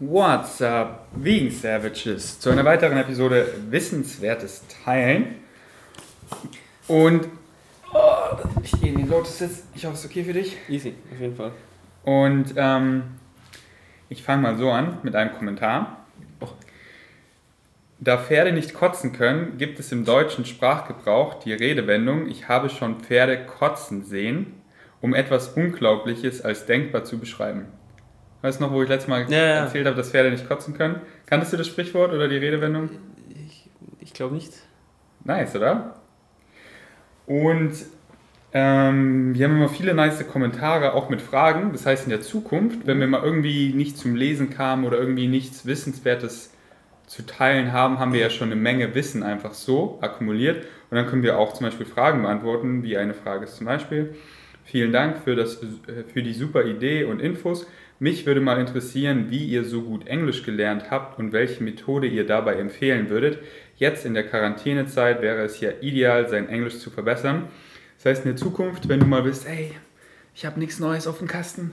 What's up, Vegan Savages? Zu einer weiteren Episode Wissenswertes Teilen. Und oh, ich gehe in den Lotus Sitz. Ich hoffe, es ist okay für dich. Easy, auf jeden Fall. Und ähm, ich fange mal so an mit einem Kommentar. Da Pferde nicht kotzen können, gibt es im deutschen Sprachgebrauch die Redewendung Ich habe schon Pferde kotzen sehen, um etwas Unglaubliches als denkbar zu beschreiben. Weißt du noch, wo ich letztes Mal Ja, ja. erzählt habe, dass Pferde nicht kotzen können? Kanntest du das Sprichwort oder die Redewendung? Ich, ich glaube nicht. Nice, oder? Und ähm, wir haben immer viele nice Kommentare, auch mit Fragen. Das heißt, in der Zukunft, wenn wir mal irgendwie nicht zum Lesen kamen oder irgendwie nichts Wissenswertes zu teilen haben, haben wir ja schon eine Menge Wissen einfach so akkumuliert. Und dann können wir auch zum Beispiel Fragen beantworten, wie eine Frage ist zum Beispiel. Vielen Dank für, das, äh, für die super Idee und Infos. Mich würde mal interessieren, wie ihr so gut Englisch gelernt habt und welche Methode ihr dabei empfehlen würdet. Jetzt in der Quarantänezeit wäre es ja ideal, sein Englisch zu verbessern. Das heißt, in der Zukunft, wenn du mal bist, ey, ich habe nichts Neues auf dem Kasten,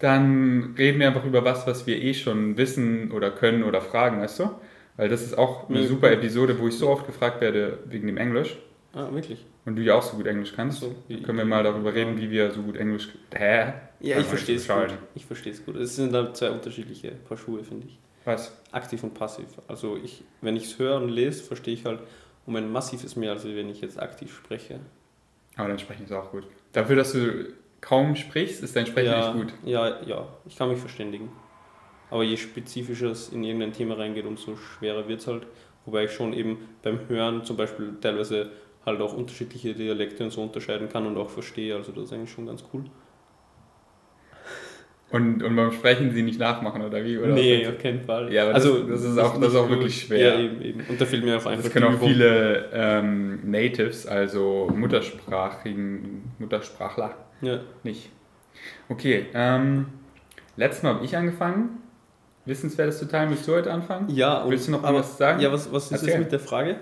dann reden wir einfach über was, was wir eh schon wissen oder können oder fragen, weißt du? Weil das ist auch eine Ja, super cool. Episode, wo ich so oft gefragt werde wegen dem Englisch. Ah, wirklich? Und du ja auch so gut Englisch kannst. So, können wir mal darüber reden, wie wir so gut Englisch. Hä? Ja, ich verstehe es nicht gut. Ich verstehe es gut. Es sind dann zwei unterschiedliche Paar Schuhe, finde ich. Was? Aktiv und passiv. Also ich, wenn ich es höre und lese, verstehe ich halt um ein massives mehr, als wenn ich jetzt aktiv spreche. Aber dein Sprechen ist auch gut. Dafür, dass du kaum sprichst, ist dein Sprechen ja, echt gut. Ja, ja, ich kann mich verständigen. Aber je spezifischer es in irgendein Thema reingeht, umso schwerer wird es halt. Wobei ich schon eben beim Hören zum Beispiel teilweise halt auch unterschiedliche Dialekte und so unterscheiden kann und auch verstehe. Also das ist eigentlich schon ganz cool. Und, und beim Sprechen sie nicht nachmachen, oder wie? Oder nee, auf keinen Fall. Ja, aber das- also, das ist auch- das ist auch wirklich schwer. Ja, eben, eben. Und da fehlt mir auch einfach Das können auch viele ähm, Natives, also Muttersprachigen, Muttersprachler, Ja. nicht. Okay, ähm, letztes Mal habe ich angefangen, Wissenswertes zu teilen. Willst du heute anfangen? ja, Willst du noch aber, was sagen? Ja, was, was ist Erzähl. jetzt mit der Frage?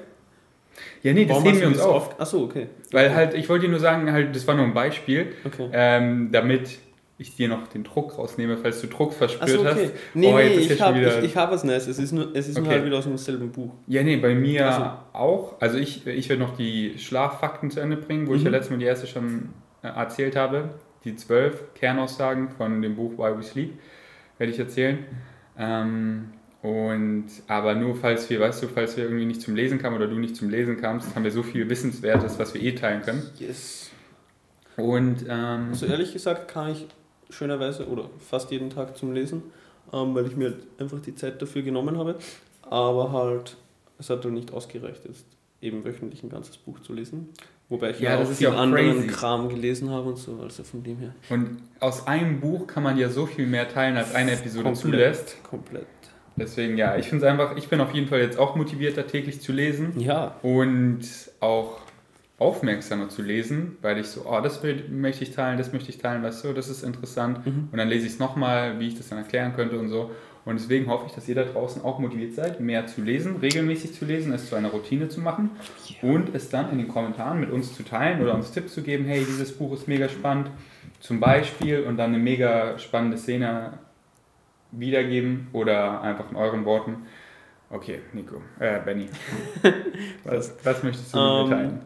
Ja, nee, das hast wir uns auf. Achso, okay. Weil halt, ich wollte dir nur sagen, halt, das war nur ein Beispiel, Okay. ähm, damit ich dir noch den Druck rausnehme, falls du Druck verspürt Achso, okay. hast. Nee, Oh, nee, ich habe wieder- ich, ich hab was Neues. Es ist nur, es ist nur Okay. halt wieder aus demselben Buch. Ja, nee, bei mir Ach so. auch. Also ich, ich werde noch die Schlaffakten zu Ende bringen, wo ich ja Mhm. letztes Mal die erste schon äh, erzählt habe. Die zwölf Kernaussagen von dem Buch Why We Sleep werde ich erzählen. Ähm, und aber nur falls wir, weißt du, falls wir irgendwie nicht zum Lesen kamen oder du nicht zum Lesen kamst, haben wir so viel Wissenswertes, was wir eh teilen können. Yes. Und ähm, Also ehrlich gesagt kann ich schönerweise oder fast jeden Tag zum Lesen, ähm, weil ich mir halt einfach die Zeit dafür genommen habe. Aber halt, es hat halt nicht ausgereicht, jetzt eben wöchentlich ein ganzes Buch zu lesen. Wobei ich Ja, ja, auch viel ja auch anderen crazy. Kram gelesen habe und so, also von dem her. Und aus einem Buch kann man ja so viel mehr teilen, als eine Episode Komplett. zulässt. Komplett. Deswegen, ja, ich finde es einfach, ich bin auf jeden Fall jetzt auch motivierter, täglich zu lesen Ja, und auch aufmerksamer zu lesen, weil ich so, oh, das will, möchte ich teilen, das möchte ich teilen, weißt du, das ist interessant. Mhm. Und dann lese ich es nochmal, wie ich das dann erklären könnte und so. Und deswegen hoffe ich, dass ihr da draußen auch motiviert seid, mehr zu lesen, regelmäßig zu lesen, es zu einer Routine zu machen und es dann in den Kommentaren mit uns zu teilen oder uns Tipps zu geben, hey, dieses Buch ist mega spannend, zum Beispiel, und dann eine mega spannende Szene wiedergeben oder einfach in euren Worten. Okay, Nico, äh, Benny. Was, was möchtest du mit Ähm, mir teilen?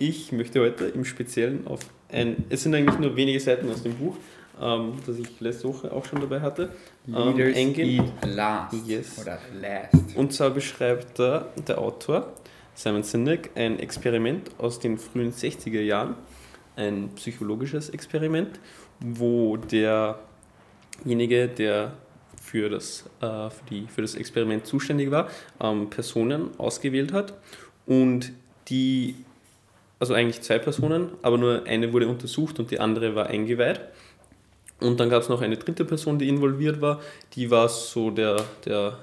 Ich möchte heute im Speziellen auf ein, es sind eigentlich nur wenige Seiten aus dem Buch, ähm, das ich letzte Woche auch schon dabei hatte. ähm, Leaders eingehen. last. Yes. Oder last. Und zwar beschreibt da der Autor, Simon Sinek, ein Experiment aus den frühen 60er Jahren, ein psychologisches Experiment, wo derjenige, der für das, äh, für, die, für das Experiment zuständig war, ähm, Personen ausgewählt hat und die, also eigentlich zwei Personen, aber nur eine wurde untersucht und die andere war eingeweiht. Und dann gab es noch eine dritte Person, die involviert war, die war so der, der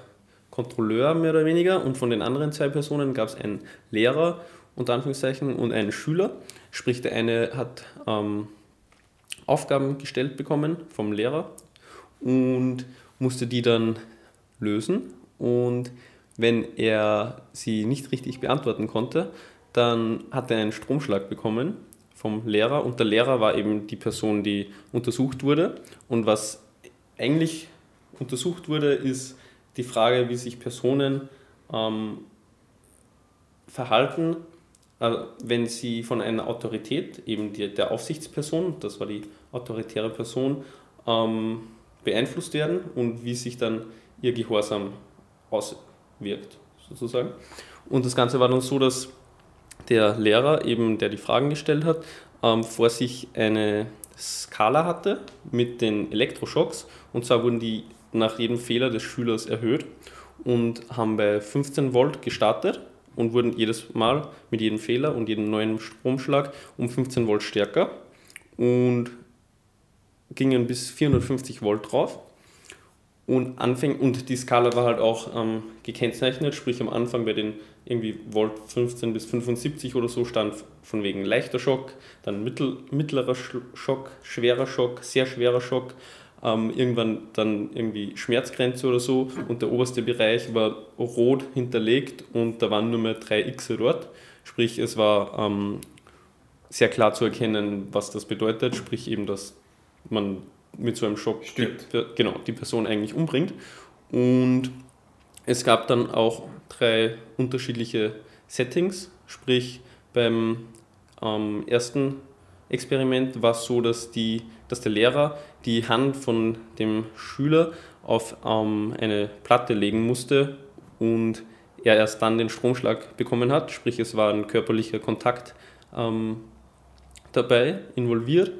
Kontrolleur mehr oder weniger und von den anderen zwei Personen gab es einen Lehrer unter Anführungszeichen und einen Schüler. Sprich, der eine hat ähm, Aufgaben gestellt bekommen vom Lehrer und musste die dann lösen. Und wenn er sie nicht richtig beantworten konnte, dann hat er einen Stromschlag bekommen vom Lehrer und der Lehrer war eben die Person, die untersucht wurde und was eigentlich untersucht wurde, ist die Frage, wie sich Personen ähm, verhalten, äh, wenn sie von einer Autorität, eben die, der Aufsichtsperson, das war die autoritäre Person, ähm, beeinflusst werden und wie sich dann ihr Gehorsam auswirkt, sozusagen. Und das Ganze war dann so, dass der Lehrer, eben der die Fragen gestellt hat, ähm, vor sich eine Skala hatte mit den Elektroschocks und zwar wurden die nach jedem Fehler des Schülers erhöht und haben bei 15 Volt gestartet und wurden jedes Mal mit jedem Fehler und jedem neuen Stromschlag um 15 Volt stärker und gingen bis 450 Volt drauf. Und, anfäng, und die Skala war halt auch ähm, gekennzeichnet, sprich am Anfang bei den irgendwie Volt 15 bis 75 oder so stand von wegen leichter Schock, dann mittel, mittlerer Schock, schwerer Schock, sehr schwerer Schock, ähm, irgendwann dann irgendwie Schmerzgrenze oder so und der oberste Bereich war rot hinterlegt und da waren nur mehr drei X dort. Sprich, es war ähm, sehr klar zu erkennen, was das bedeutet, sprich eben, dass man mit so einem Schock die, genau, die Person eigentlich umbringt. Und es gab dann auch drei unterschiedliche Settings, sprich beim ähm, ersten Experiment war es so, dass, die, dass der Lehrer die Hand von dem Schüler auf ähm, eine Platte legen musste und er erst dann den Stromschlag bekommen hat, sprich es war ein körperlicher Kontakt ähm, dabei involviert,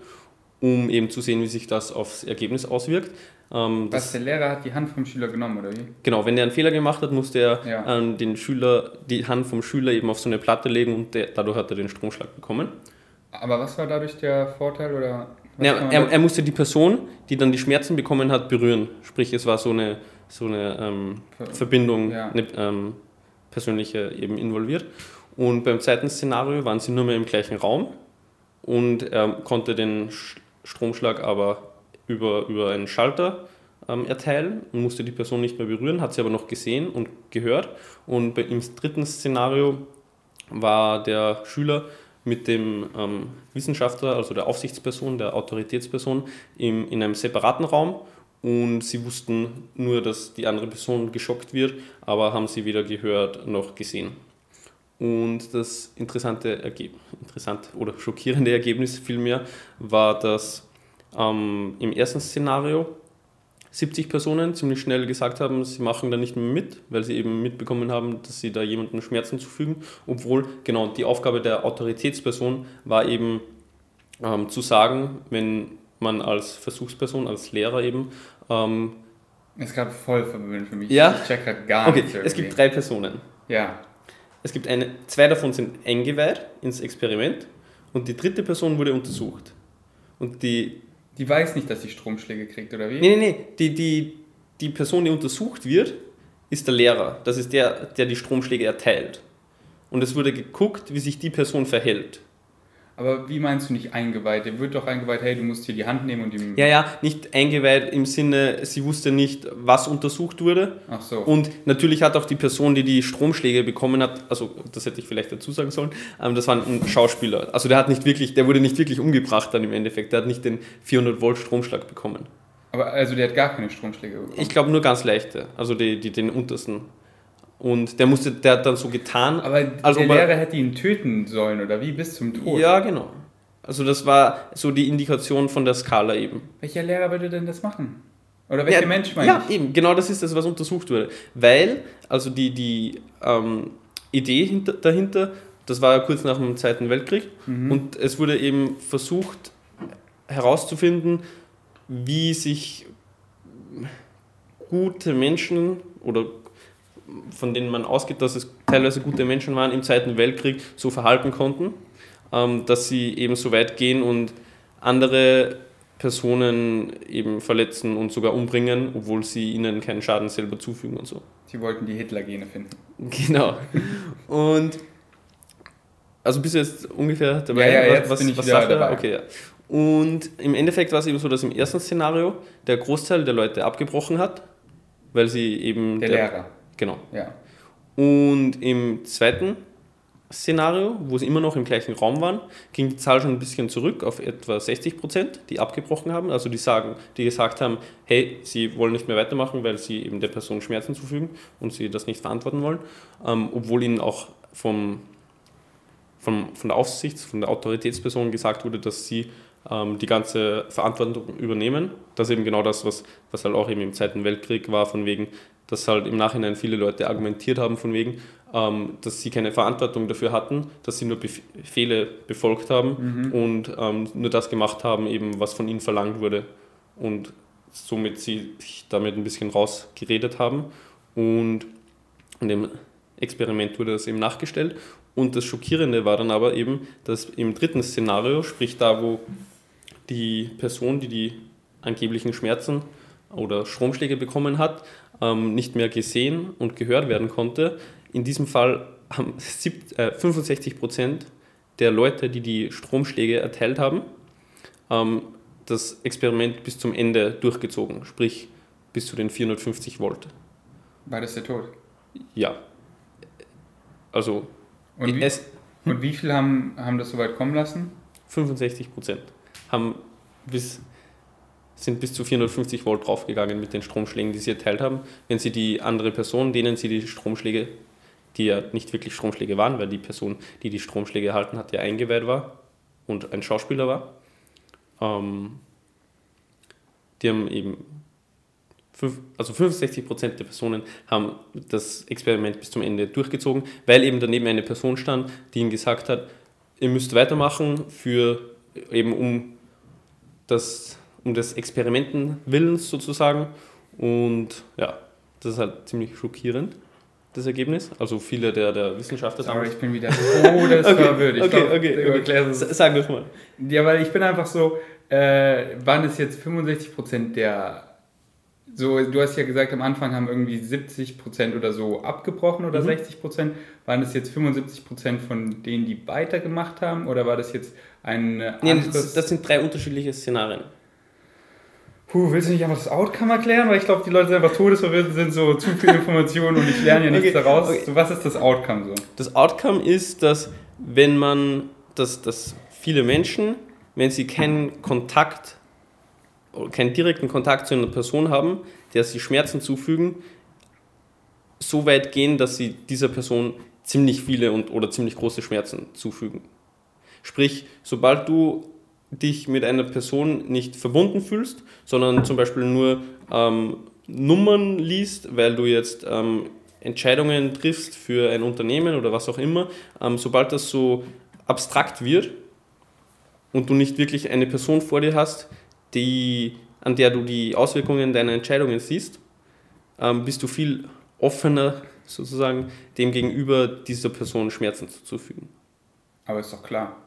um eben zu sehen, wie sich das aufs Ergebnis auswirkt. Ähm, Was, der Lehrer hat die Hand vom Schüler genommen, oder wie? Genau, wenn er einen Fehler gemacht hat, musste er ja. ähm, den Schüler, die Hand vom Schüler eben auf so eine Platte legen und der, dadurch hat er den Stromschlag bekommen. Aber was war dadurch der Vorteil? Oder ja, er, er, musste die Person, die dann die Schmerzen bekommen hat, berühren. Sprich, es war so eine, so eine ähm, Verbindung, ja. eine ähm, persönliche eben involviert. Und beim zweiten Szenario waren sie nur mehr im gleichen Raum und er konnte den Stromschlag aber über, über einen Schalter ähm, erteilen und musste die Person nicht mehr berühren, hat sie aber noch gesehen und gehört. Und bei, im dritten Szenario war der Schüler mit dem ähm, Wissenschaftler, also der Aufsichtsperson, der Autoritätsperson, im, in einem separaten Raum und sie wussten nur, dass die andere Person geschockt wird, aber haben sie weder gehört noch gesehen. Und das interessante Ergebnis, interessant oder schockierende Ergebnis vielmehr war, dass ähm, im ersten Szenario 70 Personen ziemlich schnell gesagt haben, sie machen da nicht mehr mit, weil sie eben mitbekommen haben, dass sie da jemandem Schmerzen zufügen, obwohl genau die Aufgabe der Autoritätsperson war eben ähm, zu sagen, wenn man als Versuchsperson, als Lehrer eben ähm, es gab voll verwirrend für mich. Ja? Ich check halt gar okay. nichts. Es gibt drei Personen. Ja. Es gibt eine, zwei davon sind eingeweiht ins Experiment und die dritte Person wurde untersucht. Und die die weiß nicht, dass sie Stromschläge kriegt, oder wie? Nee, nee, nee. Die, die, die Person, die untersucht wird, ist der Lehrer. Das ist der, der die Stromschläge erteilt. Und es wurde geguckt, wie sich die Person verhält. Aber wie meinst du nicht eingeweiht? Der wird doch eingeweiht, hey, du musst hier die Hand nehmen und ihm. Ja, ja, nicht eingeweiht im Sinne, sie wusste nicht, was untersucht wurde. Ach so. Und natürlich hat auch die Person, die die Stromschläge bekommen hat, also das hätte ich vielleicht dazu sagen sollen, ähm, das war ein Schauspieler. Also der hat nicht wirklich, der wurde nicht wirklich umgebracht dann im Endeffekt. Der hat nicht den 400 Volt Stromschlag bekommen. Aber also der hat gar keine Stromschläge bekommen? Ich glaube nur ganz leichte, also die, die, den untersten. Und der musste, der hat dann so getan. Aber also der Lehrer hätte ihn töten sollen, oder wie? Bis zum Tod. Ja, genau. Also das war so die Indikation von der Skala eben. Welcher Lehrer würde denn das machen? Oder welcher ja, Mensch meine Ja, ich? eben, genau das ist das, was untersucht wurde. Weil, also die, die ähm, Idee hinter, dahinter, das war ja kurz nach dem Zweiten Weltkrieg, mhm. und es wurde eben versucht herauszufinden, wie sich gute Menschen oder von denen man ausgeht, dass es teilweise gute Menschen waren im Zweiten Weltkrieg, so verhalten konnten, ähm, dass sie eben so weit gehen und andere Personen eben verletzen und sogar umbringen, obwohl sie ihnen keinen Schaden selber zufügen und so. Sie wollten die Hitler-Gene finden. Genau. Und also bist du jetzt ungefähr dabei? Ja, ja, jetzt was, bin ich was dabei. Okay, ja. Und im Endeffekt war es eben so, dass im ersten Szenario der Großteil der Leute abgebrochen hat, weil sie eben... Der, der Lehrer. Genau. Ja. Und im zweiten Szenario, wo sie immer noch im gleichen Raum waren, ging die Zahl schon ein bisschen zurück auf etwa 60 Prozent, die abgebrochen haben. Also die sagen, die gesagt haben, hey, sie wollen nicht mehr weitermachen, weil sie eben der Person Schmerzen zufügen und sie das nicht verantworten wollen, ähm, obwohl ihnen auch vom, vom, von der Aufsichts-, von der Autoritätsperson gesagt wurde, dass sie ähm, die ganze Verantwortung übernehmen. Das ist eben genau das, was, was halt auch eben im Zweiten Weltkrieg war, von wegen, dass halt im Nachhinein viele Leute argumentiert haben, von wegen, ähm, dass sie keine Verantwortung dafür hatten, dass sie nur Befehle befolgt haben mhm. und ähm, nur das gemacht haben, eben was von ihnen verlangt wurde und somit sie sich damit ein bisschen rausgeredet haben und in dem Experiment wurde das eben nachgestellt und das Schockierende war dann aber eben, dass im dritten Szenario, sprich da, wo die Person, die die angeblichen Schmerzen oder Stromschläge bekommen hat, ähm, nicht mehr gesehen und gehört werden konnte, in diesem Fall haben 65 äh, Prozent der Leute, die die Stromschläge erteilt haben, ähm, das Experiment bis zum Ende durchgezogen, sprich bis zu den 450 Volt. War das der Tod? Ja. Also. Und wie, es, und wie viel haben, haben das so weit kommen lassen? 65 Prozent haben bis, sind bis zu 450 Volt draufgegangen mit den Stromschlägen, die sie erteilt haben. Wenn sie die andere Person, denen sie die Stromschläge die ja nicht wirklich Stromschläge waren, weil die Person, die die Stromschläge erhalten hat, ja eingeweiht war und ein Schauspieler war. Ähm, die haben eben, fünf, also 65 Prozent der Personen haben das Experiment bis zum Ende durchgezogen, weil eben daneben eine Person stand, die ihnen gesagt hat, ihr müsst weitermachen für eben um das, um des Experimenten Willens sozusagen. Und ja, das ist halt ziemlich schockierend das Ergebnis. Also viele der, der Wissenschaftler sagen. ich bin wieder todesverwirrt. okay, okay, okay, okay. okay. Sag das mal. Ja, weil ich bin einfach so, äh, waren es jetzt 65% der. So, du hast ja gesagt, am Anfang haben irgendwie 70% oder so abgebrochen oder mhm. 60%. Waren das jetzt 75% von denen, die weitergemacht haben? Oder war das jetzt ein anderes... Nee, das, das sind drei unterschiedliche Szenarien. Puh, willst du nicht einfach das Outcome erklären? Weil ich glaube, die Leute sind einfach todesverwirrt, sind so zu viele Informationen und ich lerne ja nichts okay, daraus. Okay. So, was ist das Outcome so? Das Outcome ist, dass wenn man, dass, dass viele Menschen, wenn sie keinen Kontakt, keinen direkten Kontakt zu einer Person haben, der sie Schmerzen zufügen, so weit gehen, dass sie dieser Person ziemlich viele und, oder ziemlich große Schmerzen zufügen. Sprich, sobald du dich mit einer Person nicht verbunden fühlst, sondern zum Beispiel nur ähm, Nummern liest, weil du jetzt ähm, Entscheidungen triffst für ein Unternehmen oder was auch immer, ähm, sobald das so abstrakt wird und du nicht wirklich eine Person vor dir hast, die, an der du die Auswirkungen deiner Entscheidungen siehst, ähm, bist du viel offener sozusagen dem gegenüber dieser Person Schmerzen zuzufügen. Aber ist doch klar.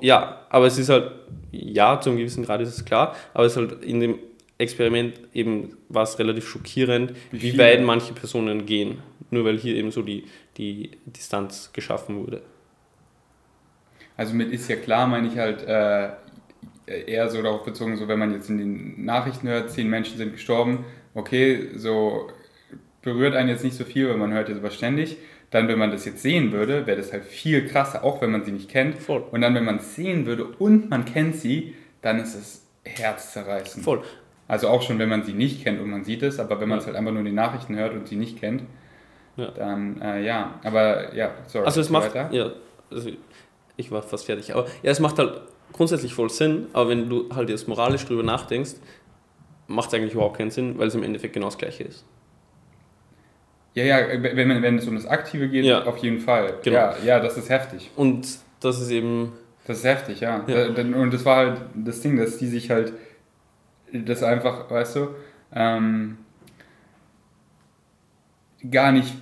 Ja, aber es ist halt, ja, zu einem gewissen Grad ist es klar, aber es ist halt in dem Experiment eben war es relativ schockierend, wie, wie weit manche Personen gehen, nur weil hier eben so die, die Distanz geschaffen wurde. Also mit ist ja klar, meine ich halt äh, eher so darauf bezogen, so wenn man jetzt in den Nachrichten hört, zehn Menschen sind gestorben, okay, so berührt einen jetzt nicht so viel, weil man hört ja sowas ständig. Dann, wenn man das jetzt sehen würde, wäre das halt viel krasser, auch wenn man sie nicht kennt. Voll. Und dann, wenn man es sehen würde und man kennt sie, dann ist es herzzerreißend. Voll. Also auch schon, wenn man sie nicht kennt und man sieht es, aber wenn man es halt einfach nur in den Nachrichten hört und sie nicht kennt, ja. dann äh, ja. Aber ja, sorry. Also es macht, weiter. ja, also ich war fast fertig. Aber ja, es macht halt grundsätzlich voll Sinn, aber wenn du halt jetzt moralisch drüber nachdenkst, macht es eigentlich überhaupt keinen Sinn, weil es im Endeffekt genau das Gleiche ist. Ja, ja, wenn, wenn es um das Aktive geht, ja. auf jeden Fall. Genau. Ja, ja, das ist heftig. Und das ist eben. Das ist heftig, ja. ja. Und das war halt das Ding, dass die sich halt das einfach, weißt du, ähm, gar nicht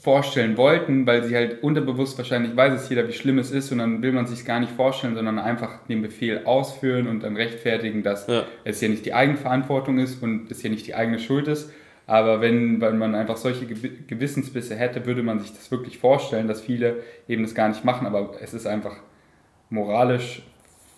vorstellen wollten, weil sie halt unterbewusst wahrscheinlich weiß es jeder, wie schlimm es ist und dann will man sich gar nicht vorstellen, sondern einfach den Befehl ausführen und dann rechtfertigen, dass ja. es ja nicht die Eigenverantwortung ist und es ja nicht die eigene Schuld ist aber wenn, wenn man einfach solche Gewissensbisse hätte, würde man sich das wirklich vorstellen, dass viele eben das gar nicht machen. Aber es ist einfach moralisch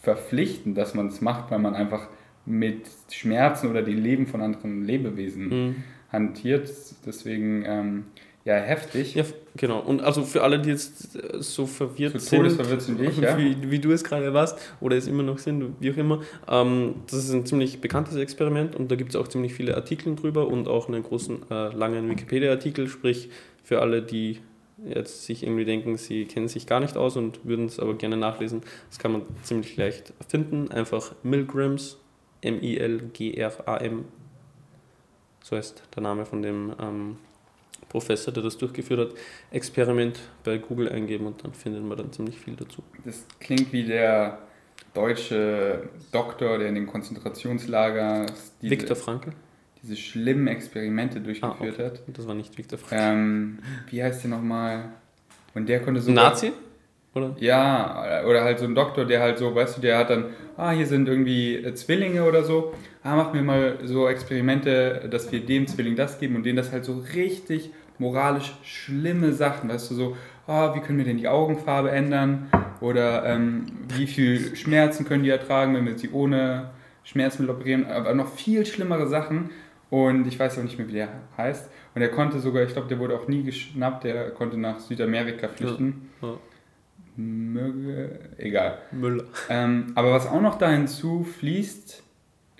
verpflichtend, dass man es macht, weil man einfach mit Schmerzen oder dem Leben von anderen Lebewesen mhm. hantiert. Deswegen, ähm, ja heftig. Ja, genau. Und also für alle, die jetzt äh, so verwirrt sind, todesverwirrt sind wie ich, ja. wie, wie du es gerade warst oder es immer noch sind, wie auch immer, ähm, das ist ein ziemlich bekanntes Experiment und da gibt es auch ziemlich viele Artikel drüber und auch einen großen, äh, langen Wikipedia-Artikel, sprich für alle, die jetzt sich irgendwie denken, sie kennen sich gar nicht aus und würden es aber gerne nachlesen, das kann man ziemlich leicht finden. Einfach Milgrams, M-I-L-G-R-A-M, so heißt der Name von dem ähm, Professor, der das durchgeführt hat, Experiment bei Google eingeben und dann findet man dann ziemlich viel dazu. Das klingt wie der deutsche Doktor, der in den Konzentrationslagern diese, Viktor Frankl? diese schlimmen Experimente durchgeführt Ah, hat. Das war nicht Viktor Frankl. Ähm, wie heißt der nochmal? Und der konnte sogar... Nazi? Oder? Ja, oder halt so ein Doktor, der halt so, weißt du, der hat dann, ah, hier sind irgendwie äh, Zwillinge oder so, ah, mach mir mal so Experimente, dass wir dem Zwilling das geben und denen das halt so richtig moralisch schlimme Sachen, weißt du, so, ah, wie können wir denn die Augenfarbe ändern oder ähm, wie viel Schmerzen können die ertragen, wenn wir sie ohne Schmerzmittel operieren, aber noch viel schlimmere Sachen und ich weiß auch nicht mehr, wie der heißt und er konnte sogar, ich glaube, der wurde auch nie geschnappt, der konnte nach Südamerika flüchten. Ja. Möge, egal. Müller. Ähm, aber was auch noch da hinzufließt,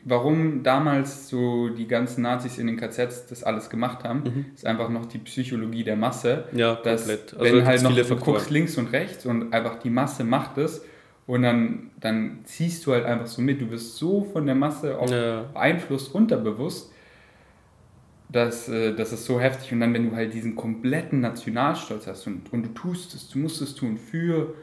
warum damals so die ganzen Nazis in den KZs das alles gemacht haben, Mhm. ist einfach noch die Psychologie der Masse. Ja, Dass, komplett. Also wenn halt noch, du Faktoren. guckst links und rechts und einfach die Masse macht es und dann, dann ziehst du halt einfach so mit. Du wirst so von der Masse auch Ja. beeinflusst, unterbewusst, dass äh, das ist so heftig. Und dann, wenn du halt diesen kompletten Nationalstolz hast und, und du tust es, du musst es tun für,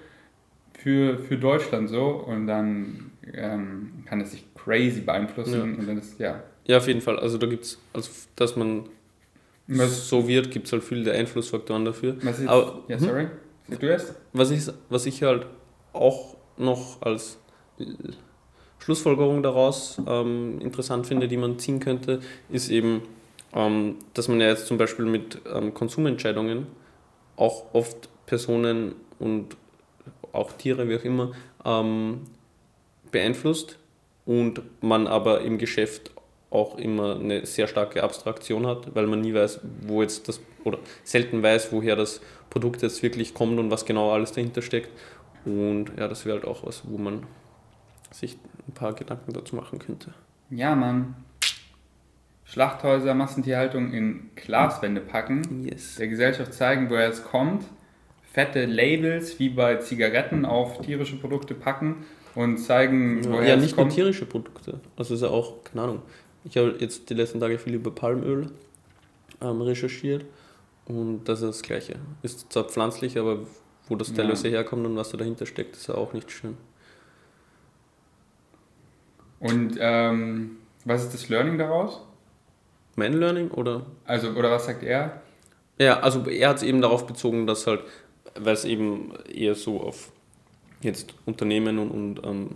für, für Deutschland so und dann ähm, kann es dich crazy beeinflussen Ja. und dann ist, ja. ja, auf jeden Fall. Also da gibt es, also dass man Was, so wird, gibt es halt viele Einflussfaktoren dafür. was ist, Aber- ja, hm? sorry, Sag du erst? Was ich, was ich halt auch noch als Schlussfolgerung daraus ähm, interessant finde, die man ziehen könnte, ist eben, ähm, dass man ja jetzt zum Beispiel mit ähm, Konsumentscheidungen auch oft Personen und auch Tiere, wie auch immer, ähm, beeinflusst und man aber im Geschäft auch immer eine sehr starke Abstraktion hat, weil man nie weiß, wo jetzt das, oder selten weiß, woher das Produkt jetzt wirklich kommt und was genau alles dahinter steckt. Und ja, das wäre halt auch was, wo man sich ein paar Gedanken dazu machen könnte. Ja, Mann. Schlachthäuser, Massentierhaltung in Glaswände packen, Yes. der Gesellschaft zeigen, woher es kommt, fette Labels wie bei Zigaretten auf tierische Produkte packen und zeigen, Ja, woher ja es nicht nur tierische Produkte. Also ist ja auch, keine Ahnung. Ich habe jetzt die letzten Tage viel über Palmöl ähm, recherchiert und das ist das Gleiche. Ist zwar pflanzlich, aber wo das Ja. teilweise herkommt und was da dahinter steckt, ist ja auch nicht schön. Und ähm, was ist das Learning daraus? Mein Learning oder? Also, oder was sagt er? Ja, also er hat es eben darauf bezogen, dass halt, weil es eben eher so auf jetzt Unternehmen und, und ähm,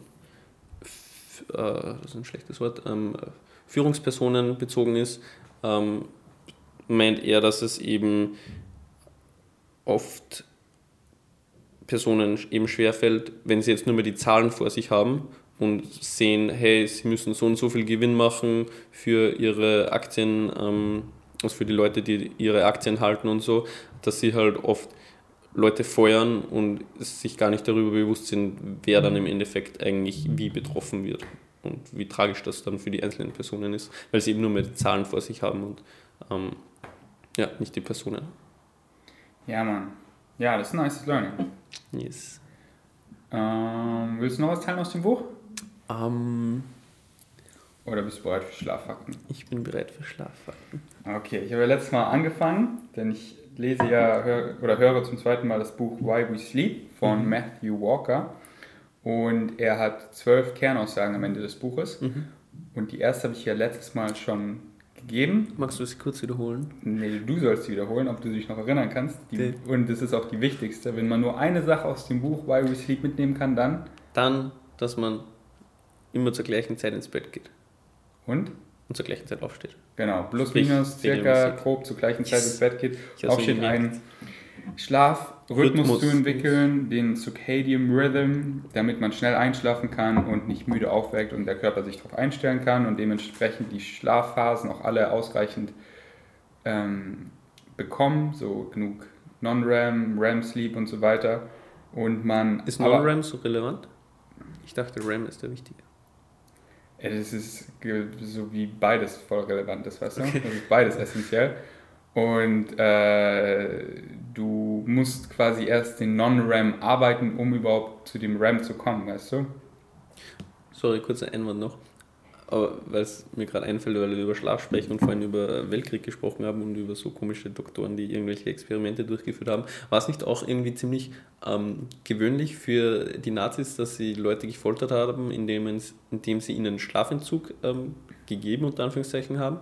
äh, das ist ein schlechtes Wort, ähm, Führungspersonen bezogen ist, ähm, meint er, dass es eben oft Personen eben schwerfällt, wenn sie jetzt nur mehr die Zahlen vor sich haben und sehen, hey, sie müssen so und so viel Gewinn machen für ihre Aktien, ähm, also für die Leute, die ihre Aktien halten und so, dass sie halt oft Leute feuern und sich gar nicht darüber bewusst sind, wer dann im Endeffekt eigentlich wie betroffen wird und wie tragisch das dann für die einzelnen Personen ist, weil sie eben nur mehr die Zahlen vor sich haben und ähm, ja, nicht die Personen. Ja, Mann. Ja, das ist ein nice Learning. Yes. Ähm, willst du noch was teilen aus dem Buch? Ähm, Oder bist du bereit für Schlaffakten? ich bin bereit für Schlaffakten. Okay, ich habe ja letztes Mal angefangen, denn ich lese ja hör, oder höre zum zweiten Mal das Buch Why We Sleep von Mhm. Matthew Walker. Und er hat zwölf Kernaussagen am Ende des Buches. Mhm. Und die erste habe ich ja letztes Mal schon gegeben. Magst du es kurz wiederholen? Nee, du sollst sie wiederholen, ob du dich noch erinnern kannst. Die, Okay. Und das ist auch die wichtigste. Wenn man nur eine Sache aus dem Buch Why We Sleep mitnehmen kann, dann. Dann, dass man immer zur gleichen Zeit ins Bett geht Und? Und zur gleichen Zeit aufsteht. Genau, plus minus circa grob zur gleichen Zeit Yes. ins Bett geht. Ich hab's Auch steht mir gemerkt. ein Schlafrhythmus Rhythmus. zu entwickeln, den Circadian Rhythm, damit man schnell einschlafen kann und nicht müde aufweckt und der Körper sich darauf einstellen kann und dementsprechend die Schlafphasen auch alle ausreichend ähm, bekommen, so genug Non-REM, REM-Sleep und so weiter. Und man. Ist Non-RAM so relevant? Ich dachte, RAM ist der wichtige. Ja, das ist so wie beides voll relevant ist, weißt du? Okay. Das ist beides essentiell. Und äh, du musst quasi erst den Non-RAM arbeiten, um überhaupt zu dem RAM zu kommen, weißt du? Sorry, kurzer Einwand noch. Aber weil es mir gerade einfällt, weil wir über Schlaf sprechen und vorhin über Weltkrieg gesprochen haben und über so komische Doktoren, die irgendwelche Experimente durchgeführt haben, war es nicht auch irgendwie ziemlich ähm, gewöhnlich für die Nazis, dass sie Leute gefoltert haben, indem, es- indem sie ihnen Schlafentzug ähm, gegeben, unter Anführungszeichen, haben?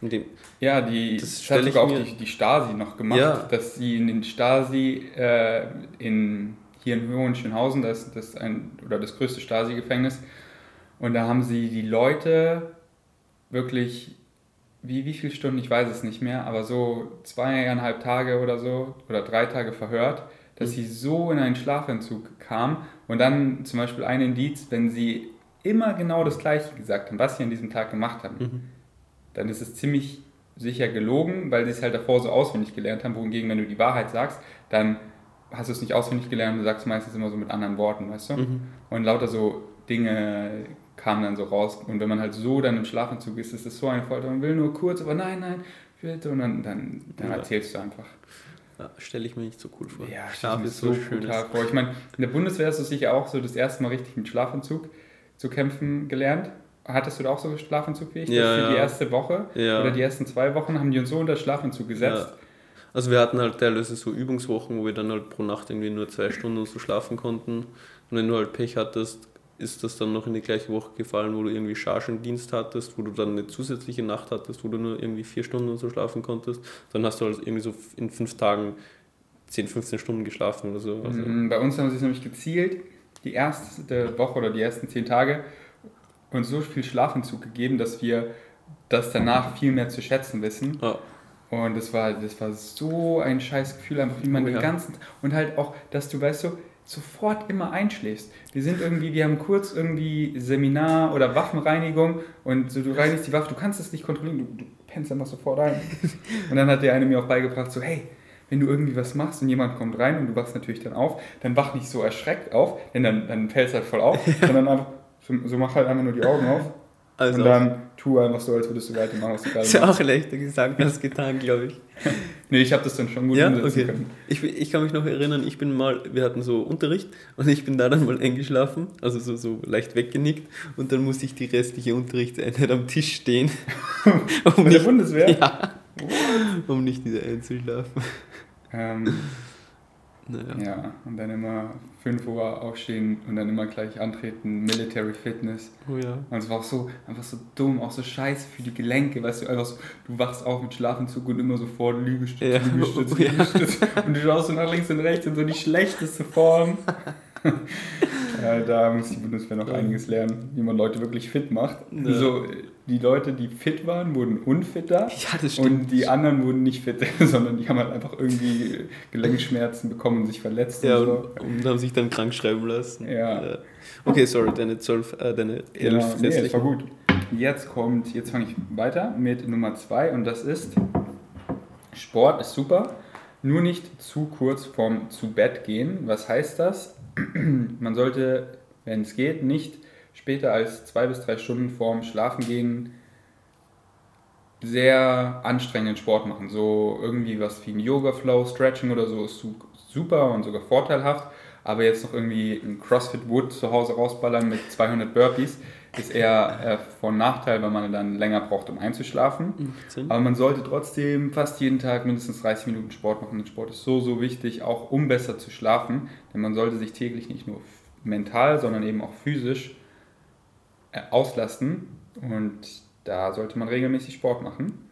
Indem, Ja, die, Das das, hat sogar auch die, die Stasi noch gemacht, Ja. dass sie in den Stasi äh, in, hier in Hohenschönhausen, das ist das ein, oder das größte Stasi-Gefängnis, und da haben sie die Leute wirklich, wie, wie viele Stunden, ich weiß es nicht mehr, aber so zweieinhalb Tage oder so, oder drei Tage verhört, dass Mhm. sie so in einen Schlafentzug kamen und dann zum Beispiel ein Indiz, wenn sie immer genau das Gleiche gesagt haben, was sie an diesem Tag gemacht haben, Mhm. dann ist es ziemlich sicher gelogen, weil sie es halt davor so auswendig gelernt haben. Wohingegen, wenn du die Wahrheit sagst, dann hast du es nicht auswendig gelernt, du sagst meistens immer so mit anderen Worten, weißt du? Mhm. Und lauter so Dinge kamen dann so raus. Und wenn man halt so dann im Schlafentzug ist, ist es so eine Folter. Man will nur kurz, aber nein, nein, bitte. Und dann, dann, dann Ja. erzählst du einfach. Ja, Stelle ich mir nicht so cool vor. Ja, Schlaf ist so schön. Ich meine, in der Bundeswehr hast du sicher auch so das erste Mal richtig mit Schlafentzug zu kämpfen gelernt. Hattest du da auch so Schlafentzug wie ich? Ja, Für die erste Woche oder die ersten zwei Wochen haben die uns so unter Schlafentzug gesetzt. Also wir hatten halt teilweise so Übungswochen, wo wir dann halt pro Nacht irgendwie nur zwei Stunden so schlafen konnten. Und wenn du halt Pech hattest, ist das dann noch in die gleiche Woche gefallen, wo du irgendwie Chargendienst hattest, wo du dann eine zusätzliche Nacht hattest, wo du nur irgendwie vier Stunden und so schlafen konntest. Dann hast du halt irgendwie so in fünf Tagen 10, 15 Stunden geschlafen oder so. Also, Mm, Bei uns haben sie es nämlich gezielt, die erste Woche oder die ersten zehn Tage, uns so viel Schlafentzug gegeben, dass wir das danach viel mehr zu schätzen wissen. ja. Und das war, das war so ein scheiß Gefühl, einfach wie man Oh den ja. ganzen. Und halt auch, dass du, weißt du, sofort immer einschläfst. Wir sind irgendwie, wir haben kurz irgendwie Seminar oder Waffenreinigung und so, du reinigst die Waffe, du kannst es nicht kontrollieren, du, du pennst einfach sofort ein. Und dann hat der eine mir auch beigebracht, so, hey, wenn du irgendwie was machst und jemand kommt rein und du wachst natürlich dann auf, dann wach nicht so erschreckt auf, denn dann, dann fällst du halt voll auf, sondern einfach, so, so mach halt einfach nur die Augen auf Also und dann tu einfach so, als würdest du weitermachen, was du gerade ist ja auch leichter gesagt als getan, glaube ich. Nee, ich habe das dann schon gut Ja, umsetzen okay. können. Ich, ich kann mich noch erinnern, ich bin mal, wir hatten so Unterricht und ich bin da dann mal eingeschlafen, also so, so leicht weggenickt und dann musste ich die restliche Unterrichtseinheit am Tisch stehen, um Von der Bundeswehr? ja, um nicht wieder einzuschlafen. Ähm, Naja. ja, und dann immer 5 Uhr aufstehen und dann immer gleich antreten, Military Fitness. Oh ja. Und es war auch so, einfach so dumm, auch so scheiße für die Gelenke, weißt du, einfach so, du wachst auf mit Schlafentzug und immer sofort Liegestütze, Ja, Liegestütze, oh ja. Liegestütze. Und du schaust so nach links und rechts in so die schlechteste Form. ja, da muss die Bundeswehr noch Ja. einiges lernen, wie man Leute wirklich fit macht. Ja. So, die Leute, die fit waren, wurden unfitter. Ja, das stimmt. Und die anderen wurden nicht fit, sondern die haben halt einfach irgendwie Gelenkschmerzen bekommen und sich verletzt ja, und so. und haben sich dann krank schreiben lassen. Ja. Okay, sorry, deine zwölf, äh, deine elf Genau, nee, das war gut. Jetzt kommt, jetzt fange ich weiter mit Nummer zwei und das ist Sport ist super, nur nicht zu kurz vorm zu Bett gehen. Was heißt das? Man sollte, wenn es geht, nicht später als zwei bis drei Stunden vorm Schlafengehen sehr anstrengenden Sport machen. So irgendwie was wie ein Yoga Flow, Stretching oder so ist su- super und sogar vorteilhaft. Aber jetzt noch irgendwie ein CrossFit Wood zu Hause rausballern mit 200 Burpees ist eher äh, von Nachteil, weil man dann länger braucht, um einzuschlafen. Macht Sinn. Aber man sollte trotzdem fast jeden Tag mindestens 30 Minuten Sport machen. Und Sport ist so, so wichtig, auch um besser zu schlafen. Denn man sollte sich täglich nicht nur mental, sondern eben auch physisch auslasten. Und da sollte man regelmäßig Sport machen.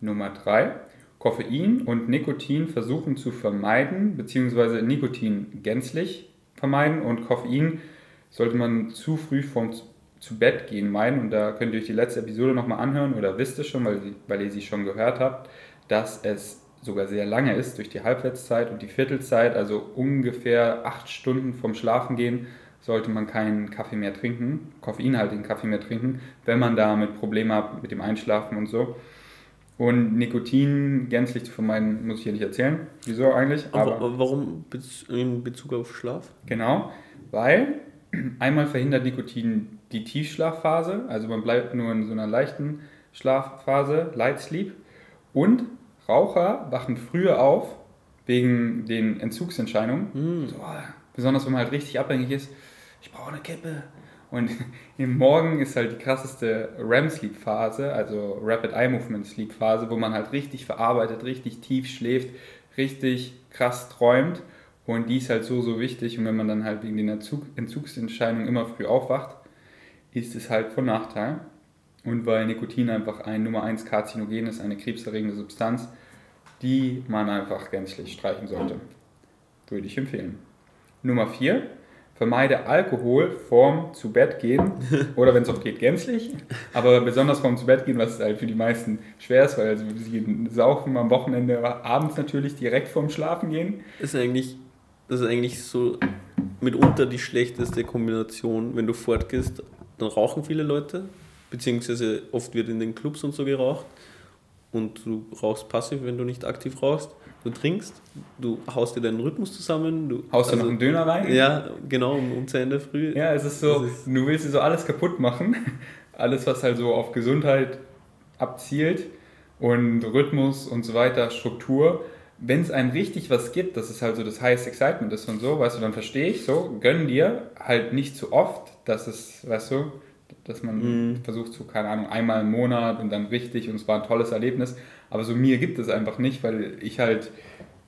Nummer drei, Koffein und Nikotin versuchen zu vermeiden, beziehungsweise Nikotin gänzlich vermeiden und Koffein sollte man zu früh vom zu Bett gehen meiden. Und da könnt ihr euch die letzte Episode nochmal anhören oder wisst es schon, weil, weil ihr sie schon gehört habt, dass es sogar sehr lange ist durch die Halbwertszeit und die Viertelzeit, also ungefähr acht Stunden vom Schlafengehen sollte man keinen Kaffee mehr trinken, koffeinhaltigen Kaffee mehr trinken, wenn man damit Probleme hat mit dem Einschlafen und so. Und Nikotin gänzlich zu vermeiden, muss ich hier nicht erzählen. Wieso eigentlich? Aber, warum in Bezug auf Schlaf? Genau, weil einmal verhindert Nikotin die Tiefschlafphase, also man bleibt nur in so einer leichten Schlafphase, Light Sleep. Und Raucher wachen früher auf wegen den Entzugsentscheidungen. Mhm. So, besonders wenn man halt richtig abhängig ist. Ich brauche eine Kippe. Und im Morgen ist halt die krasseste REM-Sleep-Phase, also Rapid Eye Movement Sleep-Phase, wo man halt richtig verarbeitet, richtig tief schläft, richtig krass träumt. Und die ist halt so, so wichtig. Und wenn man dann halt wegen den Entzug Entzugsentscheidungen immer früh aufwacht, ist es halt von Nachteil. Und weil Nikotin einfach ein Nummer 1 Karzinogen ist, eine krebserregende Substanz, die man einfach gänzlich streichen sollte. Würde ich empfehlen. Nummer 4. Vermeide Alkohol vorm zu Bett gehen oder wenn es auch geht, gänzlich. Aber besonders vorm zu Bett gehen, was halt für die meisten schwer ist, weil also sie saufen am Wochenende abends natürlich direkt vorm Schlafen gehen. Das ist eigentlich, das ist eigentlich so mitunter die schlechteste Kombination, wenn du fortgehst, dann rauchen viele Leute, beziehungsweise oft wird in den Clubs und so geraucht und du rauchst passiv, wenn du nicht aktiv rauchst. Du trinkst, du haust dir deinen Rhythmus zusammen. Du, haust also, du noch einen Döner rein? Ja, genau, um, um 10 früh. Ja, es ist so, ist du willst dir so alles kaputt machen. Alles, was halt so auf Gesundheit abzielt und Rhythmus und so weiter, Struktur. Wenn es einem richtig was gibt, das ist halt so das Highest Excitement ist und so, weißt du, dann verstehe ich so, gönn dir halt nicht zu oft, dass es, weißt du, dass man mhm. versucht, so, keine Ahnung, einmal im Monat und dann richtig und es war ein tolles Erlebnis. Aber so mir gibt es einfach nicht, weil ich halt